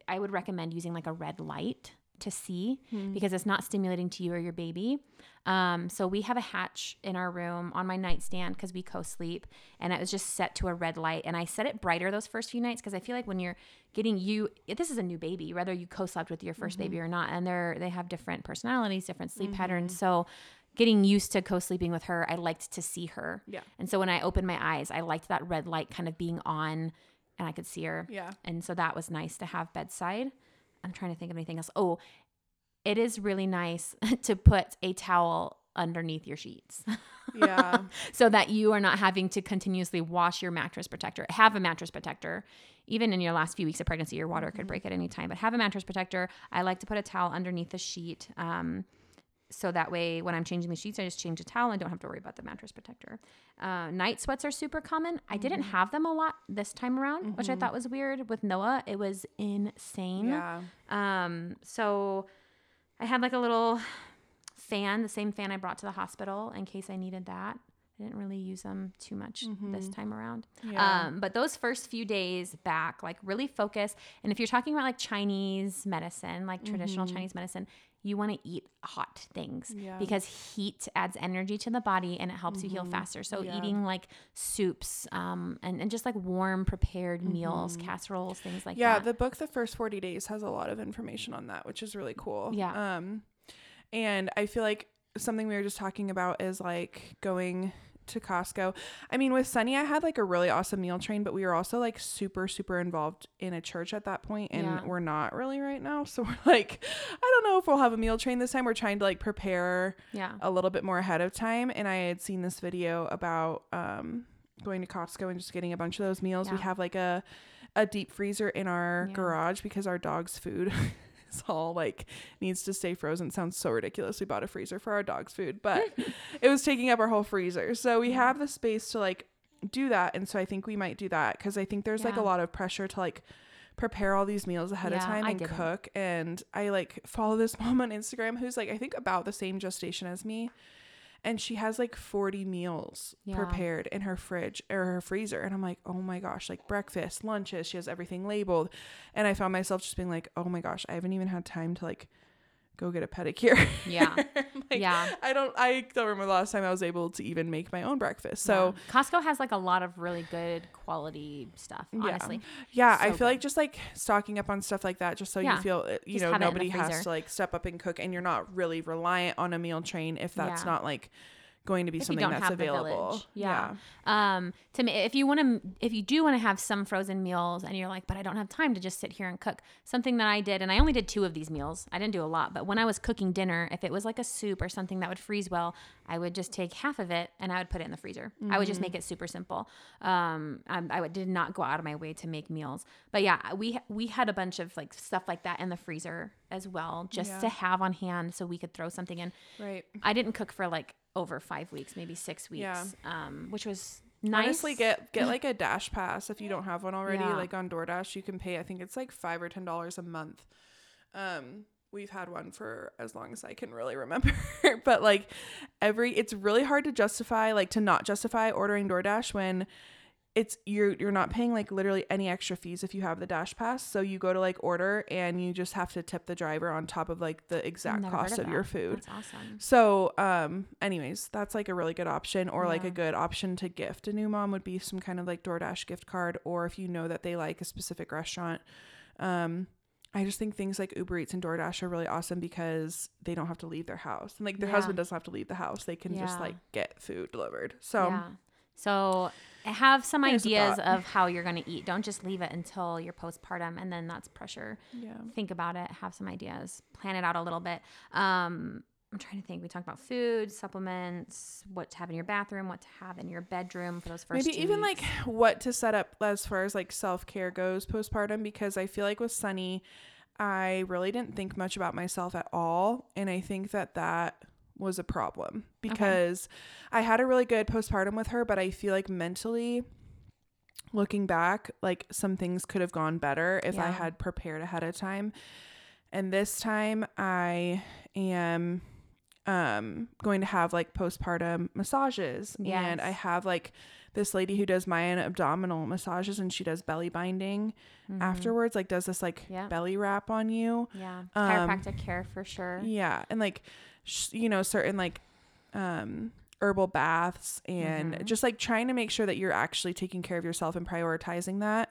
I would recommend using like a red light to see hmm. because it's not stimulating to you or your baby. Um, so we have a hatch in our room on my nightstand because we co-sleep, and it was just set to a red light. And I set it brighter those first few nights because I feel like when you're getting you, this is a new baby, whether you co-slept with your 1st baby mm-hmm. or not, and they're they have different personalities, different sleep mm-hmm. patterns. So getting used to co-sleeping with her, I liked to see her. Yeah. And so when I opened my eyes, I liked that red light kind of being on, and I could see her. Yeah. And so that was nice to have bedside. I'm trying to think of anything else. Oh, it is really nice to put a towel underneath your sheets Yeah. so that you are not having to continuously wash your mattress protector. Have a mattress protector. Even in your last few weeks of pregnancy, your water could break at any time, but have a mattress protector. I like to put a towel underneath the sheet. Um, so that way, when I'm changing the sheets, I just change a towel and don't have to worry about the mattress protector. Uh, night sweats are super common. I didn't have them a lot this time around, which I thought was weird. With Noah, it was insane. yeah. Um, so I had like a little fan, the same fan I brought to the hospital in case I needed that. I didn't really use them too much this time around. Yeah. Um, but those first few days back, like really focus. And if you're talking about like Chinese medicine, like traditional Chinese medicine, you want to eat hot things Yeah. because heat adds energy to the body and it helps you heal faster. So Yeah. eating like soups um, and, and just like warm prepared meals, casseroles, things like yeah, that. Yeah, the book The First 40 Days has a lot of information on that, which is really cool. Yeah. Um and I feel like something we were just talking about is like going to Costco. I mean, with Sunny, I had like a really awesome meal train, but we were also like super, super involved in a church at that point, and Yeah. we're not really right now. So we're like, I don't know if we'll have a meal train this time. We're trying to like prepare yeah. a little bit more ahead of time. And I had seen this video about um, going to Costco and just getting a bunch of those meals. We have like a a deep freezer in our Yeah. garage because our dog's food is all like needs to stay frozen. Sounds so ridiculous. We bought a freezer for our dog's food, but it was taking up our whole freezer. So we have the space to like do that. And so I think we might do that because I think there's like a lot of pressure to like prepare all these meals ahead of time I and cook. And I like follow this mom on Instagram who's like I think about the same gestation as me. And she has like 40 meals Yeah. prepared in her fridge or her freezer. And I'm like, oh my gosh, like breakfast, lunches, she has everything labeled. And I found myself just being like, oh my gosh, I haven't even had time to like go get a pedicure. Yeah. Like, Yeah. I don't I don't remember the last time I was able to even make my own breakfast. So Yeah. Costco has like a lot of really good quality stuff, Yeah. honestly. Yeah, I So feel like just like stocking up on stuff like that, just so Yeah. you feel, uh, you Just know, have it in the nobody has to like step up and cook, and you're not really reliant on a meal train if that's Yeah. not like going to be If something that's available. village. Yeah. Um, to me, if you want to, if you do want to have some frozen meals and you're like, but I don't have time to just sit here and cook, something that I did, and I only did two of these meals. I didn't do a lot, but when I was cooking dinner, if it was like a soup or something that would freeze well, I would just take half of it and I would put it in the freezer. I would just Mm-hmm. make it super simple. Um, I, I did not go out of my way to make meals, but yeah, we we had a bunch of like stuff like that in the freezer as well, just Yeah. to have on hand so we could throw something in. Right. I didn't cook for like over five weeks, maybe six weeks, Yeah. um, which was nice. Honestly, get get like a Dash Pass if you don't have one already. Yeah. Like on DoorDash, you can pay. I think it's like five or ten dollars a month. Um, we've had one for as long as I can really remember. but like every, it's really hard to justify, like to not justify ordering DoorDash when it's you're you're not paying like literally any extra fees if you have the Dash Pass. So you go to like order and you just have to tip the driver on top of like the exact cost of your food. That's awesome. So, um, anyways, that's like a really good option, or like a good option to gift a new mom would be some kind of like DoorDash gift card, or if you know that they like a specific restaurant. Um, I just think things like Uber Eats and DoorDash are really awesome because they don't have to leave their house, and like their Yeah. husband doesn't have to leave the house; they can just like get food delivered. So, yeah. So have some There's a ideas of how you're going to eat. Don't just leave it until you're postpartum and then that's pressure. yeah, Think about it. Have some ideas. Plan it out a little bit. Um, I'm trying to think. We talked about food, supplements, what to have in your bathroom, what to have in your bedroom for those first. maybe even weeks. like what to set up as far as like self care goes postpartum because I feel like with Sunny, I really didn't think much about myself at all, and I think that that was a problem because I had a really good postpartum with her, but I feel like mentally looking back, like some things could have gone better if I had prepared ahead of time. And this time I am um going to have like postpartum massages and I have like this lady who does my abdominal massages and she does belly binding afterwards like does this like Mm-hmm. Yeah. belly wrap on you yeah, um, chiropractic care for sure. yeah, and like sh- you know certain like um herbal baths and Mhm. just like trying to make sure that you're actually taking care of yourself and prioritizing that.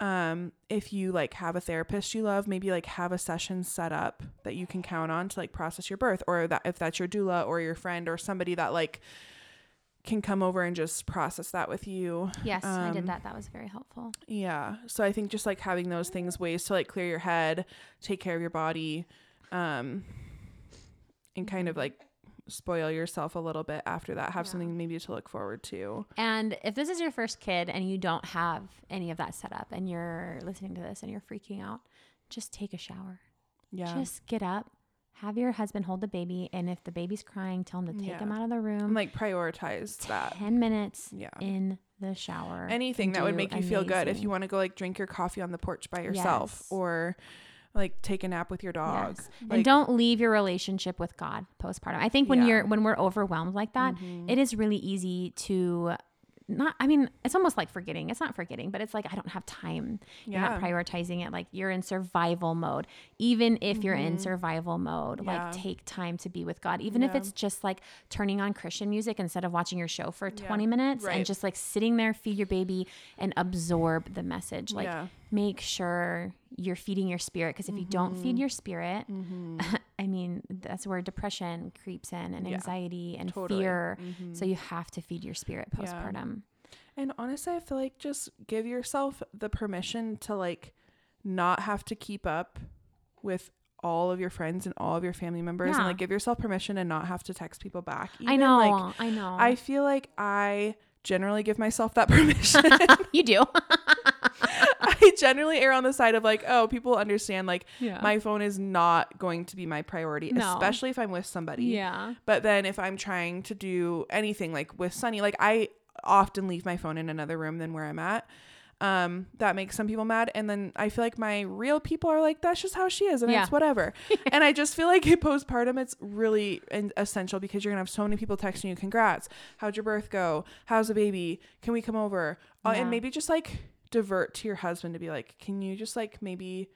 Um if you like have a therapist you love, maybe like have a session set up that you can count on to like process your birth or that if that's your doula or your friend or somebody that like can come over and just process that with you. Yes, I Um, did that. That was very helpful. Yeah. So I think just like having those things, ways to like clear your head, take care of your body, um, and kind of like spoil yourself a little bit after that. Have Yeah. something maybe to look forward to. And if this is your first kid and you don't have any of that set up and you're listening to this and you're freaking out, just take a shower. Yeah. Just get up, have your husband hold the baby, and if the baby's crying, tell him to take Yeah. him out of the and room. like prioritize that. 10 minutes Yeah. in the shower. Anything that would make you feel good. If you want to go like drink your coffee on the porch by yourself Yes. or like take a nap with your dog. Yes. Like, and don't leave your relationship with God postpartum. I think when Yeah. you're when we're overwhelmed like that, mm-hmm. it is really easy to not I mean, it's almost like forgetting. It's not forgetting, but it's like I don't have time. You're not Yeah. prioritizing it like you're in survival mode. Even if you're in mm-hmm. survival mode, Yeah. like take time to be with God. Even if it's just like turning on Christian music instead of watching your show for 20 minutes Right. and just like sitting there, feed your baby and absorb the message. Like Yeah. Make sure you're feeding your spirit because if you don't feed Mm-hmm. your spirit i mean that's where depression creeps in and Yeah. anxiety and Totally. fear Mhm. so you have to feed your spirit Yeah. postpartum And honestly, I feel like just give yourself the permission to like not have to keep up with all of your friends and all of your family members Yeah. and like give yourself permission and not have to text people back. i know Like i know I feel like I generally give myself that permission. you do I generally err on the side of like, oh, people understand like yeah my phone is not going to be my priority, No. especially if I'm with somebody. yeah But then if I'm trying to do anything like with Sunny, like I often leave my phone in another room than where I'm at. Um, that makes some people mad. And then I feel like my real people are like, that's just how she is and Yeah. it's whatever. and I just feel like postpartum, it's really essential because you're gonna have so many people texting you, congrats, how'd your birth go? How's the baby? Can we come over? Uh, and maybe just like divert to your husband to be like, can you just like maybe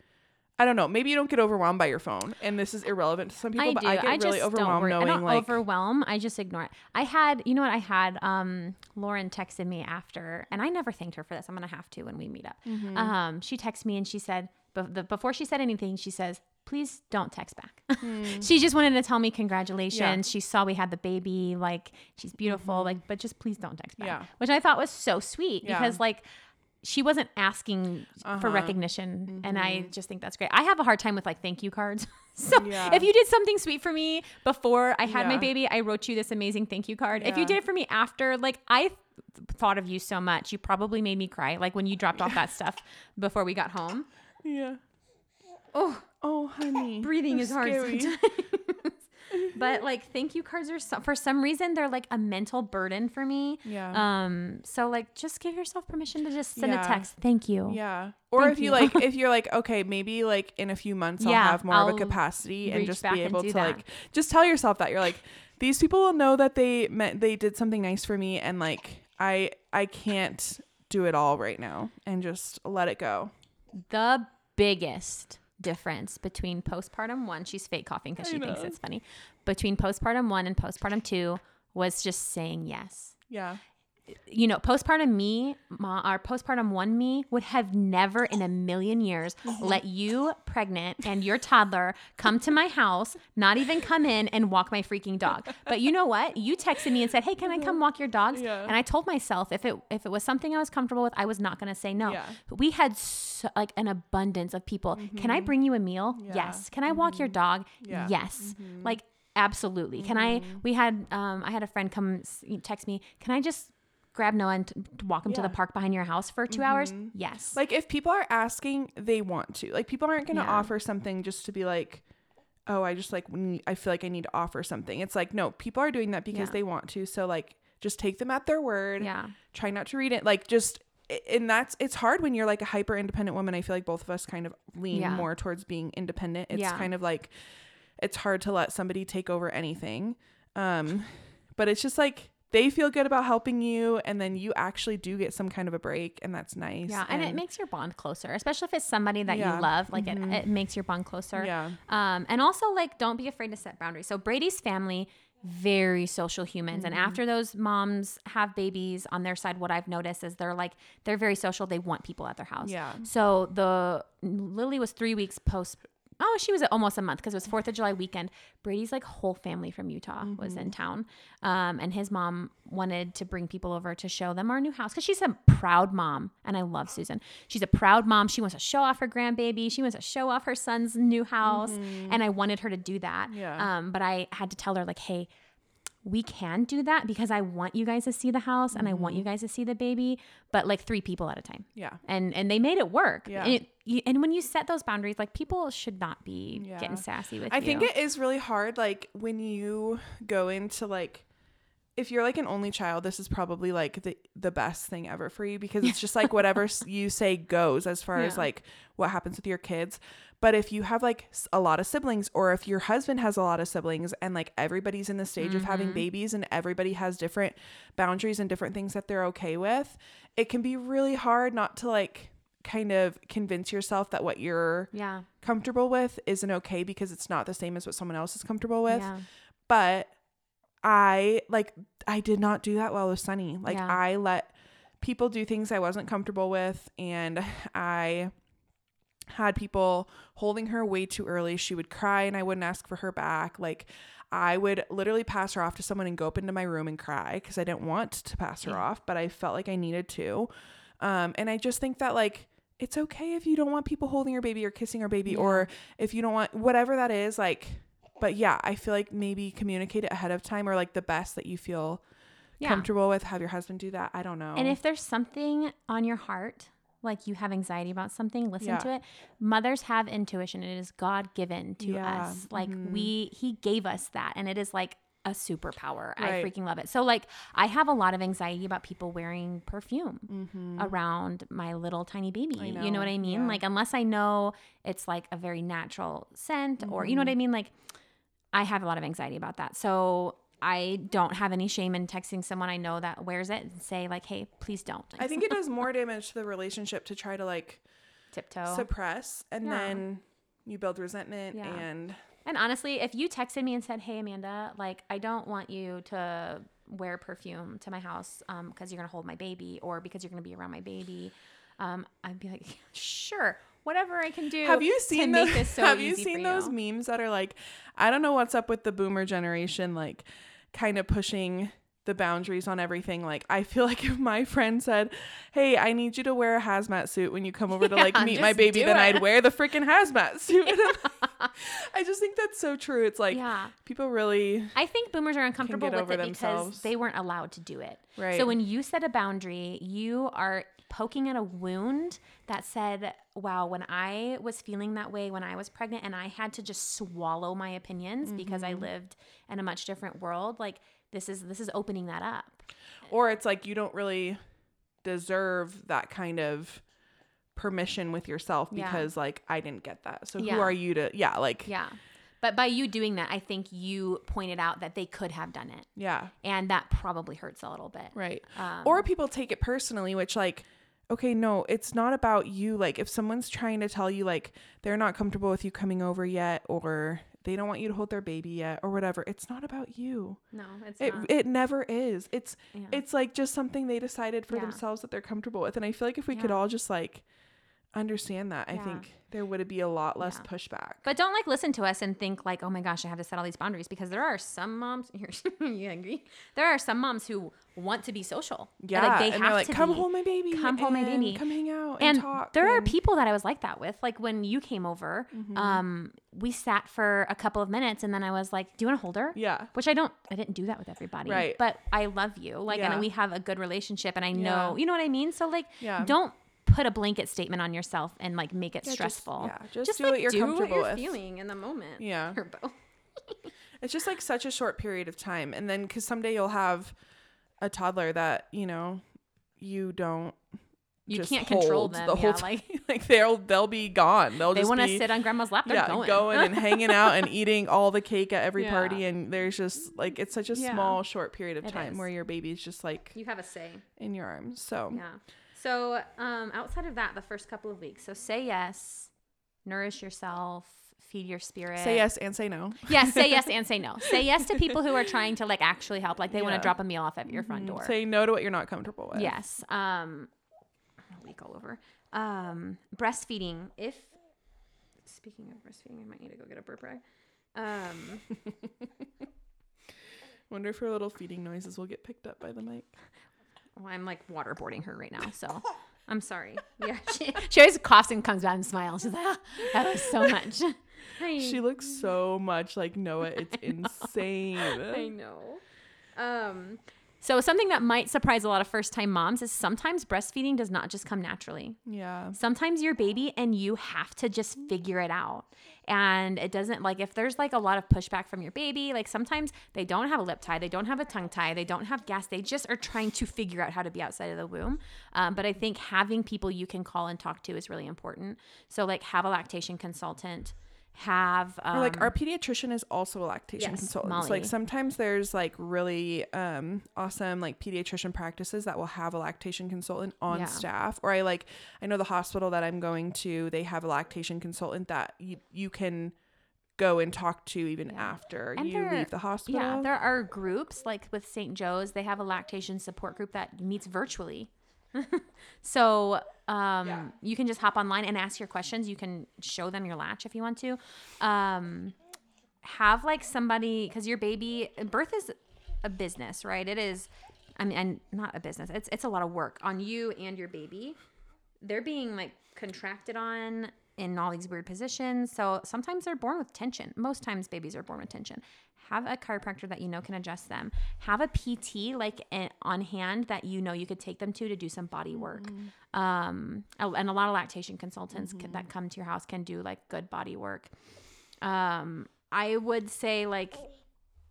I don't know. Maybe you don't get overwhelmed by your phone, and this is irrelevant to some people. I but do. I get really just overwhelmed worry. I knowing don't like overwhelm. I just ignore it. I had, you know what? I had. Um, Lauren texted me after, and I never thanked her for this. I'm gonna have to when we meet up. Mm-hmm. Um, she texted me and she said, but the, before she said anything, she says, "Please don't text back." she just wanted to tell me congratulations. She saw we had the baby, like she's beautiful, like, but just please don't text back. Mm-hmm. Yeah. Which I thought was so sweet Yeah. because like she wasn't asking for Uh-huh. recognition and i just think that's great i have a hard time with like thank you cards so Yeah. if you did something sweet for me before i had my baby i wrote you this amazing thank you card if you did it for me after like i thought of you so much you probably made me cry like when you dropped off that stuff before we got home Yeah. oh Oh, honey. breathing That's is hard. But like thank you cards are so, for some reason they're like a mental burden for me Yeah. um so like just give yourself permission to just send Yeah. a text thank you yeah. Or Thank if you, you. like, if you're like, okay, maybe like in a few months I'll Yeah, have more of I'll a capacity and just be able to that. like, just tell yourself that you're like, these people will know that they meant they did something nice for me, and like, I I can't do it all right now, and just let it go. the biggest difference between postpartum one, she's fake coughing because she thinks it's funny. Between postpartum one and postpartum two was just saying yes. Yeah. You know, postpartum me, ma, or postpartum one me would have never in a million years Mm-hmm. let you pregnant and your toddler come to my house, not even come in and walk my freaking dog. But you know what? You texted me and said, "Hey, can I come walk your dogs?" Mm-hmm. Yeah. And I told myself if it if it was something I was comfortable with, I was not going to say no. Yeah. We had so, like an abundance of people. Can I bring you a meal? Yeah. Yes. Can I walk your dog? Yes. Like absolutely. Can I? We had um I had a friend come text me. Can I just grab Noah and t- walk him to the park behind your house for 2 hours? Yes. Like if people are asking, they want to. Like people aren't going to Yeah. offer something just to be like, oh, I just like I feel like I need to offer something. It's like no, people are doing that because Yeah. they want to. So like just take them at their word. yeah. Try not to read it. Like just and that's it's hard when you're like a hyper independent woman. I feel like both of us kind of lean Yeah. more towards being independent. It's Yeah. kind of like it's hard to let somebody take over anything. Um but it's just like they feel good about helping you and then you actually do get some kind of a break and that's nice. Yeah, and, it makes your bond closer, especially if it's somebody that Yeah. you love. Like it, it makes your bond closer. Yeah. Um, and also like don't be afraid to set boundaries. So Brady's family, very social humans, and after those moms have babies on their side, what I've noticed is they're like they're very social. They want people at their house. Yeah. So the Lily was three weeks post. Oh, she was almost a month because it was Fourth of July weekend. Brady's like whole family from Utah was in town, um, and his mom wanted to bring people over to show them our new house because she's a proud mom, and I love Susan. She's a proud mom. She wants to show off her grandbaby. She wants to show off her son's new house, and I wanted her to do that. Yeah. Um, but I had to tell her like, hey, we can do that because I want you guys to see the house and I want you Mm-hmm. guys to see the baby, but like three people at a time Yeah. and and they made it work. Yeah. And, it, you, and when you set those boundaries, like people should not be Yeah. getting sassy with you. I you. think it is really hard like when you go into like if you're like an only child, this is probably like the the best thing ever for you because it's just like whatever you say goes as far as like what happens with your kids. But if you have like a lot of siblings or if your husband has a lot of siblings and like everybody's in the stage of having Mm-hmm. babies and everybody has different boundaries and different things that they're okay with, it can be really hard not to like kind of convince yourself that what you're Yeah. comfortable with isn't okay because it's not the same as what someone else is comfortable with Yeah. but I like I did not do that well with Sunny. Like Yeah. I let people do things I wasn't comfortable with and I had people holding her way too early. She would cry and I wouldn't ask for her back. Like I would literally pass her off to someone and go up into my room and cry because I didn't want to pass her Yeah. off, but I felt like I needed to. Um, and I just think that like it's okay if you don't want people holding your baby or kissing your baby Yeah. or if you don't want whatever that is like but yeah i feel like maybe communicate it ahead of time or like the best that you feel Yeah. comfortable with have your husband do that i don't know And if there's something on your heart, like you have anxiety about something, listen Yeah. to it. Mothers have intuition. It is God given to Yeah. us. Like Mhm. we, He gave us that, and it is like a superpower. I freaking love it. So like, I have a lot of anxiety about people wearing perfume mm-hmm. around my little tiny baby. I You know know, what I mean? yeah. Like unless I know it's like a very natural scent or you know what Mm-hmm. I mean? Like I have a lot of anxiety about that. So I don't have any shame in texting someone I know that wears it and say like, "Hey, please don't." i think it does more damage to the relationship to try to like tiptoe. suppress and Yeah. then you build resentment Yeah. and and honestly, if you texted me and said, "Hey Amanda, like I don't want you to wear perfume to my house um because you're going to hold my baby or because you're going to be around my baby." Um I'd be like, "Sure, whatever I can do." have you seen those this so have you seen those you. memes that are like i don't know what's up with the boomer generation like kind of pushing the boundaries on everything like i feel like if my friend said hey i need you to wear a hazmat suit when you come over to like Yeah, meet my baby then it. i'd wear the freaking hazmat suit like- i just think that's so true it's like yeah. people really I think boomers are uncomfortable with it because they weren't allowed to do it. Right. So when you set a boundary, you are poking at a wound that said, wow, when I was feeling that way when I was pregnant and I had to just swallow my opinions because Mm-hmm. I lived in a much different world, like this is this is opening that up. or it's like you don't really deserve that kind of permission with yourself Yeah. because like i didn't get that so Yeah. who are you to yeah like Yeah. But by you doing that, I think you pointed out that they could have done it. yeah And that probably hurts a little bit. Right. Um, or people take it personally, which like, okay, no, it's not about you. Like if someone's trying to tell you like they're not comfortable with you coming over yet or they don't want you to hold their baby yet or whatever, it's not about you. no, it's It not. it never is. It's Yeah. it's like just something they decided for Yeah. themselves that they're comfortable with. And I feel like if we could all just like understand that, I think there would be a lot less Yeah. pushback. But don't like listen to us and think like, oh my gosh, I have to set all these boundaries because there are some moms. Here, you angry? There are some moms who want to be social. yeah, like they and have like, to come be. hold my baby, Come hold my baby." come hang out and, And talk. there are people that I was like that with. Like when you came over, Mm-hmm. um, we sat for a couple of minutes and then I was like, "Do you want to hold her?" Yeah. Which I don't. I didn't do that with everybody. Right. But I love you. Like, Yeah. and we have a good relationship, and I Yeah. know, you know what I mean. So like, Yeah. don't put a blanket statement on yourself and like make it Yeah, just- stressful. yeah, just do like, what you're comfortable what you're with. feeling in the moment. Yeah. It's just like such a short period of time. And then because someday you'll have a toddler that, you know, you don't You just can't control them. the whole yeah, time. like Like they'll they'll be gone. They'll they want to sit on grandma's lap. They're yeah, going. and hanging out and eating all the cake at every Yeah. party and there's just like it's such a Yeah. small short period of It time is. where your baby's just like you have a say. in your arms. So Yeah. So um, outside of that, the first couple of weeks. So say yes, nourish yourself, feed your spirit. say yes and say no. Yes, say yes and say no. Say yes to people who are trying to like actually help. Like they want to drop a meal off at your front door. Say no to what you're not comfortable with. Yes. Um, a week all over. Um, breastfeeding. If speaking of breastfeeding, I might need to go get a burp rag. Um, Wonder if her little feeding noises will get picked up by the mic. well, I'm like waterboarding her right now, so I'm sorry. Yeah, she, she always coughs and comes back and smiles. She's like, ah, that was so much. Hi. She looks so much like Noah. It's insane. I know. Um, So something that might surprise a lot of first time moms is sometimes breastfeeding does not just come naturally. Yeah. Sometimes your baby and you have to just figure it out. And it doesn't like if there's like a lot of pushback from your baby, like sometimes they don't have a lip tie, they don't have a tongue tie, they don't have gas, they just are trying to figure out how to be outside of the womb. Um, but I think having people you can call and talk to is really important. So like have a lactation consultant, have um, like our pediatrician is also a lactation yes, consultant. So Molly. like sometimes there's like really um awesome like pediatrician practices that will have a lactation consultant on Yeah. staff. Or I like I know the hospital that I'm going to, they have a lactation consultant that you you can go and talk to even after And you there- leave the hospital. Yeah, there are groups like with St. Joe's, they have a lactation support group that meets virtually. so um, you can just hop online and ask your questions. You can show them your latch if you want to. Um, have like somebody, because your baby, birth is a business, right? It is, I mean, and not a business, it's, it's a lot of work on you and your baby. They're being like contracted on in all these weird positions. So sometimes they're born with tension. Most times babies are born with tension. Have a chiropractor that you know can adjust them. Have a PT like on hand that you know you could take them to to do some body work. Um, and a lot of lactation consultants can, that come to your house can do like good body work. Um, I would say like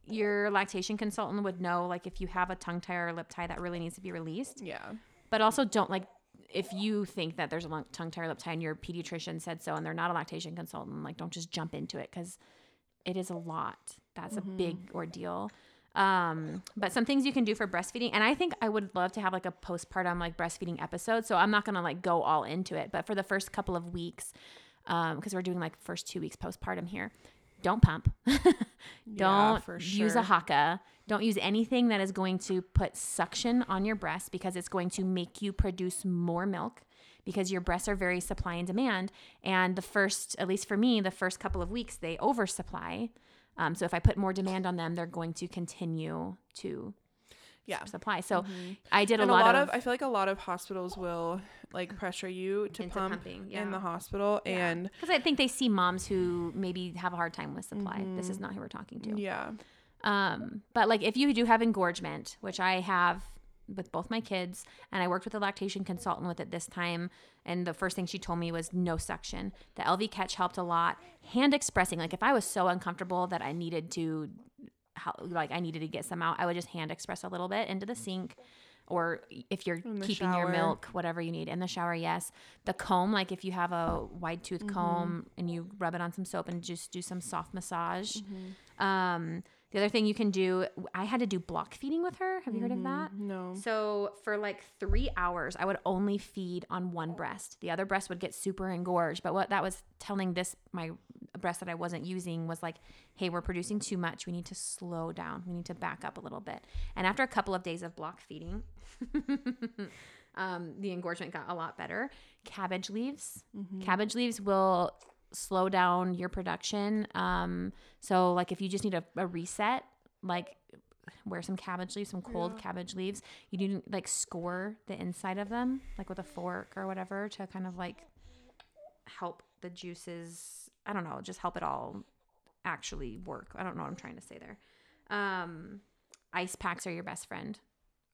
your lactation consultant would know like if you have a tongue tie or a lip tie that really needs to be released yeah. but also don't like if you think that there's a tongue tie or lip tie and your pediatrician said so and they're not a lactation consultant like don't just jump into it because it is a lot. That's a big ordeal. Um but some things you can do for breastfeeding and i think i would love to have like a postpartum like breastfeeding episode so i'm not gonna like go all into it but for the first couple of weeks um because we're doing like first two weeks postpartum here don't pump. Don't for use a Haakaa don't use anything that is going to put suction on your breast because it's going to make you produce more milk because your breasts are very supply and demand. And the first at least for me the first couple of weeks they oversupply. Um, so if i put more demand on them they're going to continue to Yeah. supply. So i did and a lot, of, I feel like a lot of hospitals will like pressure you to pump pumping, yeah. in the hospital and because i think they see moms who maybe have a hard time with supply. This is not who we're talking to. Yeah. Um, but like if you do have engorgement, which I have with both my kids, and I worked with a lactation consultant with it this time, and the first thing she told me was no suction. The Elvie catch helped a lot. Hand expressing, like if I was so uncomfortable that I needed to, like I needed to get some out, I would just hand express a little bit into the sink. Or if you're keeping your milk, whatever you need in the shower, yes. The comb, like if you have a wide tooth comb and you rub it on some soap and just do some soft massage. Um, the other thing you can do, I had to do block feeding with her. Have you heard of that? No. So for like three hours, I would only feed on one breast. The other breast would get super engorged. But what that was telling this my breast that I wasn't using was like, hey, we're producing too much. We need to slow down. We need to back up a little bit. And after a couple of days of block feeding, um, the engorgement got a lot better. Cabbage leaves. Cabbage leaves will slow down your production. Um, so like if you just need a, a reset, like wear some cabbage leaves, some cold cabbage leaves. You need to like score the inside of them, like with a fork or whatever, to kind of like help the juices. I don't know, just help it all actually work. I don't know what I'm trying to say there. Um, ice packs are your best friend.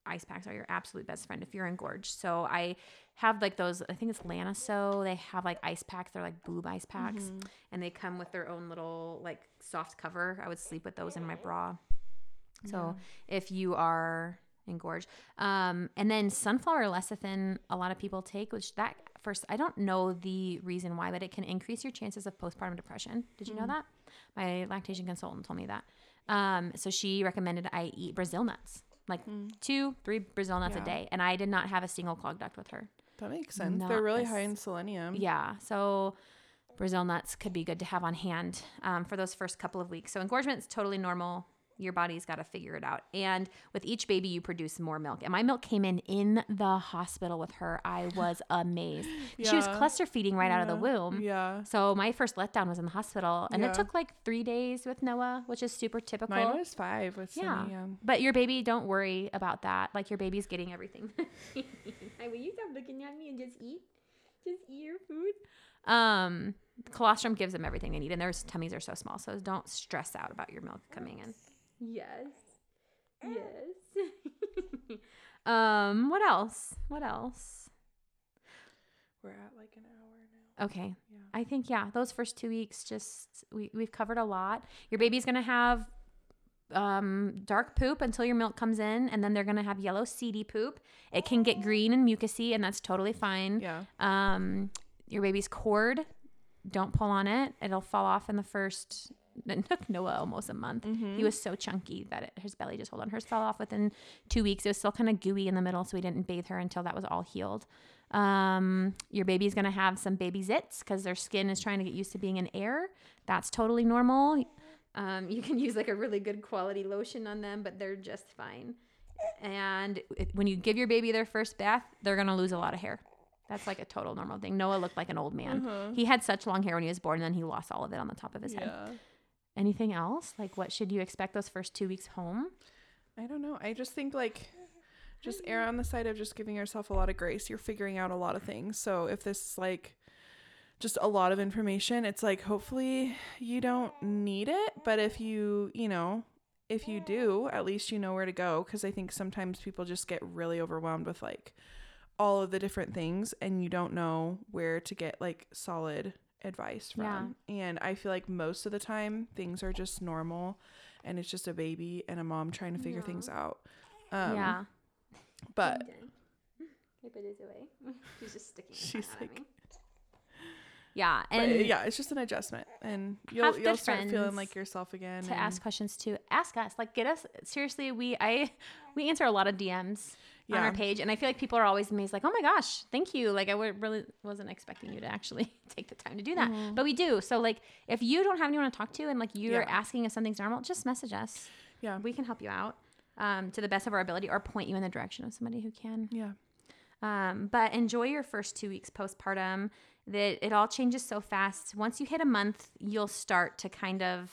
Ice packs are your absolute best friend if you're engorged. So I have like those. I think it's Lansinoh. They have like ice packs. They're like boob ice packs, and they come with their own little like soft cover. I would sleep with those in my bra. So if you are engorged, um, and then sunflower lecithin, a lot of people take, which that first I don't know the reason why, but it can increase your chances of postpartum depression. Did you know that? My lactation consultant told me that. Um, so she recommended I eat Brazil nuts, like two, three Brazil nuts a day, and I did not have a single clogged duct with her. That makes sense. Not They're really high in selenium. Yeah. So Brazil nuts could be good to have on hand um, for those first couple of weeks. So engorgement is totally normal. Your body's got to figure it out. And with each baby, you produce more milk. And my milk came in in the hospital with her. I was amazed. She was cluster feeding right out of the womb. Yeah. So my first letdown was in the hospital, and Yeah. it took like three days with Noah, which is super typical. Mine was five with yeah. Cindy. Yeah. But your baby, don't worry about that. Like your baby's getting everything. Hi, will you stop looking at me and just eat? Just eat your food. Um, colostrum gives them everything they need, and their tummies are so small, so don't stress out about your milk coming in. Yes. Yes. um, what else? What else? We're at like an hour now. Okay. Yeah. I think yeah, those first two weeks just we we've covered a lot. Your baby's gonna have um dark poop until your milk comes in, and then they're gonna have yellow seedy poop. It can get green and mucusy, and that's totally fine. Yeah. Um, your baby's cord, don't pull on it; it'll fall off in the first. It took Noah almost a month. He was so chunky that it, his belly just hold on. Hers fell off within two weeks. It was still kind of gooey in the middle, so we didn't bathe her until that was all healed. Um, your baby's gonna have some baby zits because their skin is trying to get used to being in air. That's totally normal. Um, you can use like a really good quality lotion on them, but they're just fine. And it, when you give your baby their first bath, they're gonna lose a lot of hair. That's like a total normal thing. Noah looked like an old man. He had such long hair when he was born, and then he lost all of it on the top of his head. Anything else? Like, what should you expect those first two weeks home? I don't know. I just think like just mm. err on the side of just giving yourself a lot of grace. You're figuring out a lot of things. So if this is like just a lot of information, it's like hopefully you don't need it, but if you, you know, if you do, at least you know where to go cuz I think sometimes people just get really overwhelmed with like all of the different things and you don't know where to get like solid advice from. And I feel like most of the time things are just normal and it's just a baby and a mom trying to figure things out. Um, yeah. But Can put his away? She's just sticking. She's like- me. yeah, but, and yeah, it's just an adjustment, and you'll you'll start feeling like yourself again. to and- ask questions to Ask us, like, get us seriously. We I we answer a lot of DMs on our page, and I feel like people are always amazed, like, oh my gosh, thank you. Like, I really wasn't expecting you to actually take the time to do that, but we do. So, like, if you don't have anyone to talk to, and like you're Yeah. asking if something's normal, just message us. Yeah, We can help you out um, to the best of our ability, or point you in the direction of somebody who can. yeah, Um, but enjoy your first two weeks postpartum. That it all changes so fast. Once you hit a month, you'll start to kind of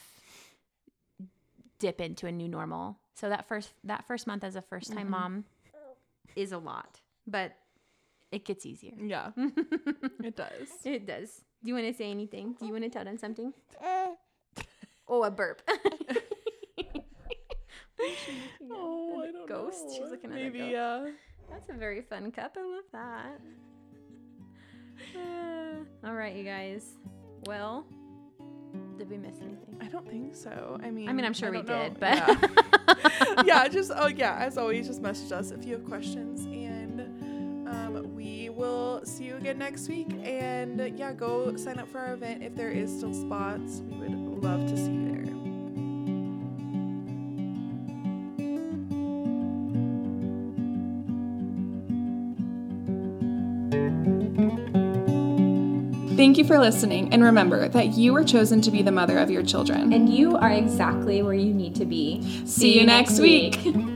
dip into a new normal. So that first that first month as a first time mom is a lot, but it gets easier. yeah. it does. It does. Do you want to say anything? Do you want to tell them something? oh, a burp. Oh, I a don't ghost. know. She's looking at a Maybe, ghost. yeah. That's a very fun cup. I love that. Uh, all right, you guys. Well, did we miss anything? I don't think so. I mean, I mean, I'm sure we know. did, but yeah. yeah, just oh yeah, as always, just message us if you have questions, and um, we will see you again next week. And yeah, go sign up for our event if there is still spots. We would love to see Thank you for listening, and remember that you were chosen to be the mother of your children. and you are exactly where you need to be. See you next week.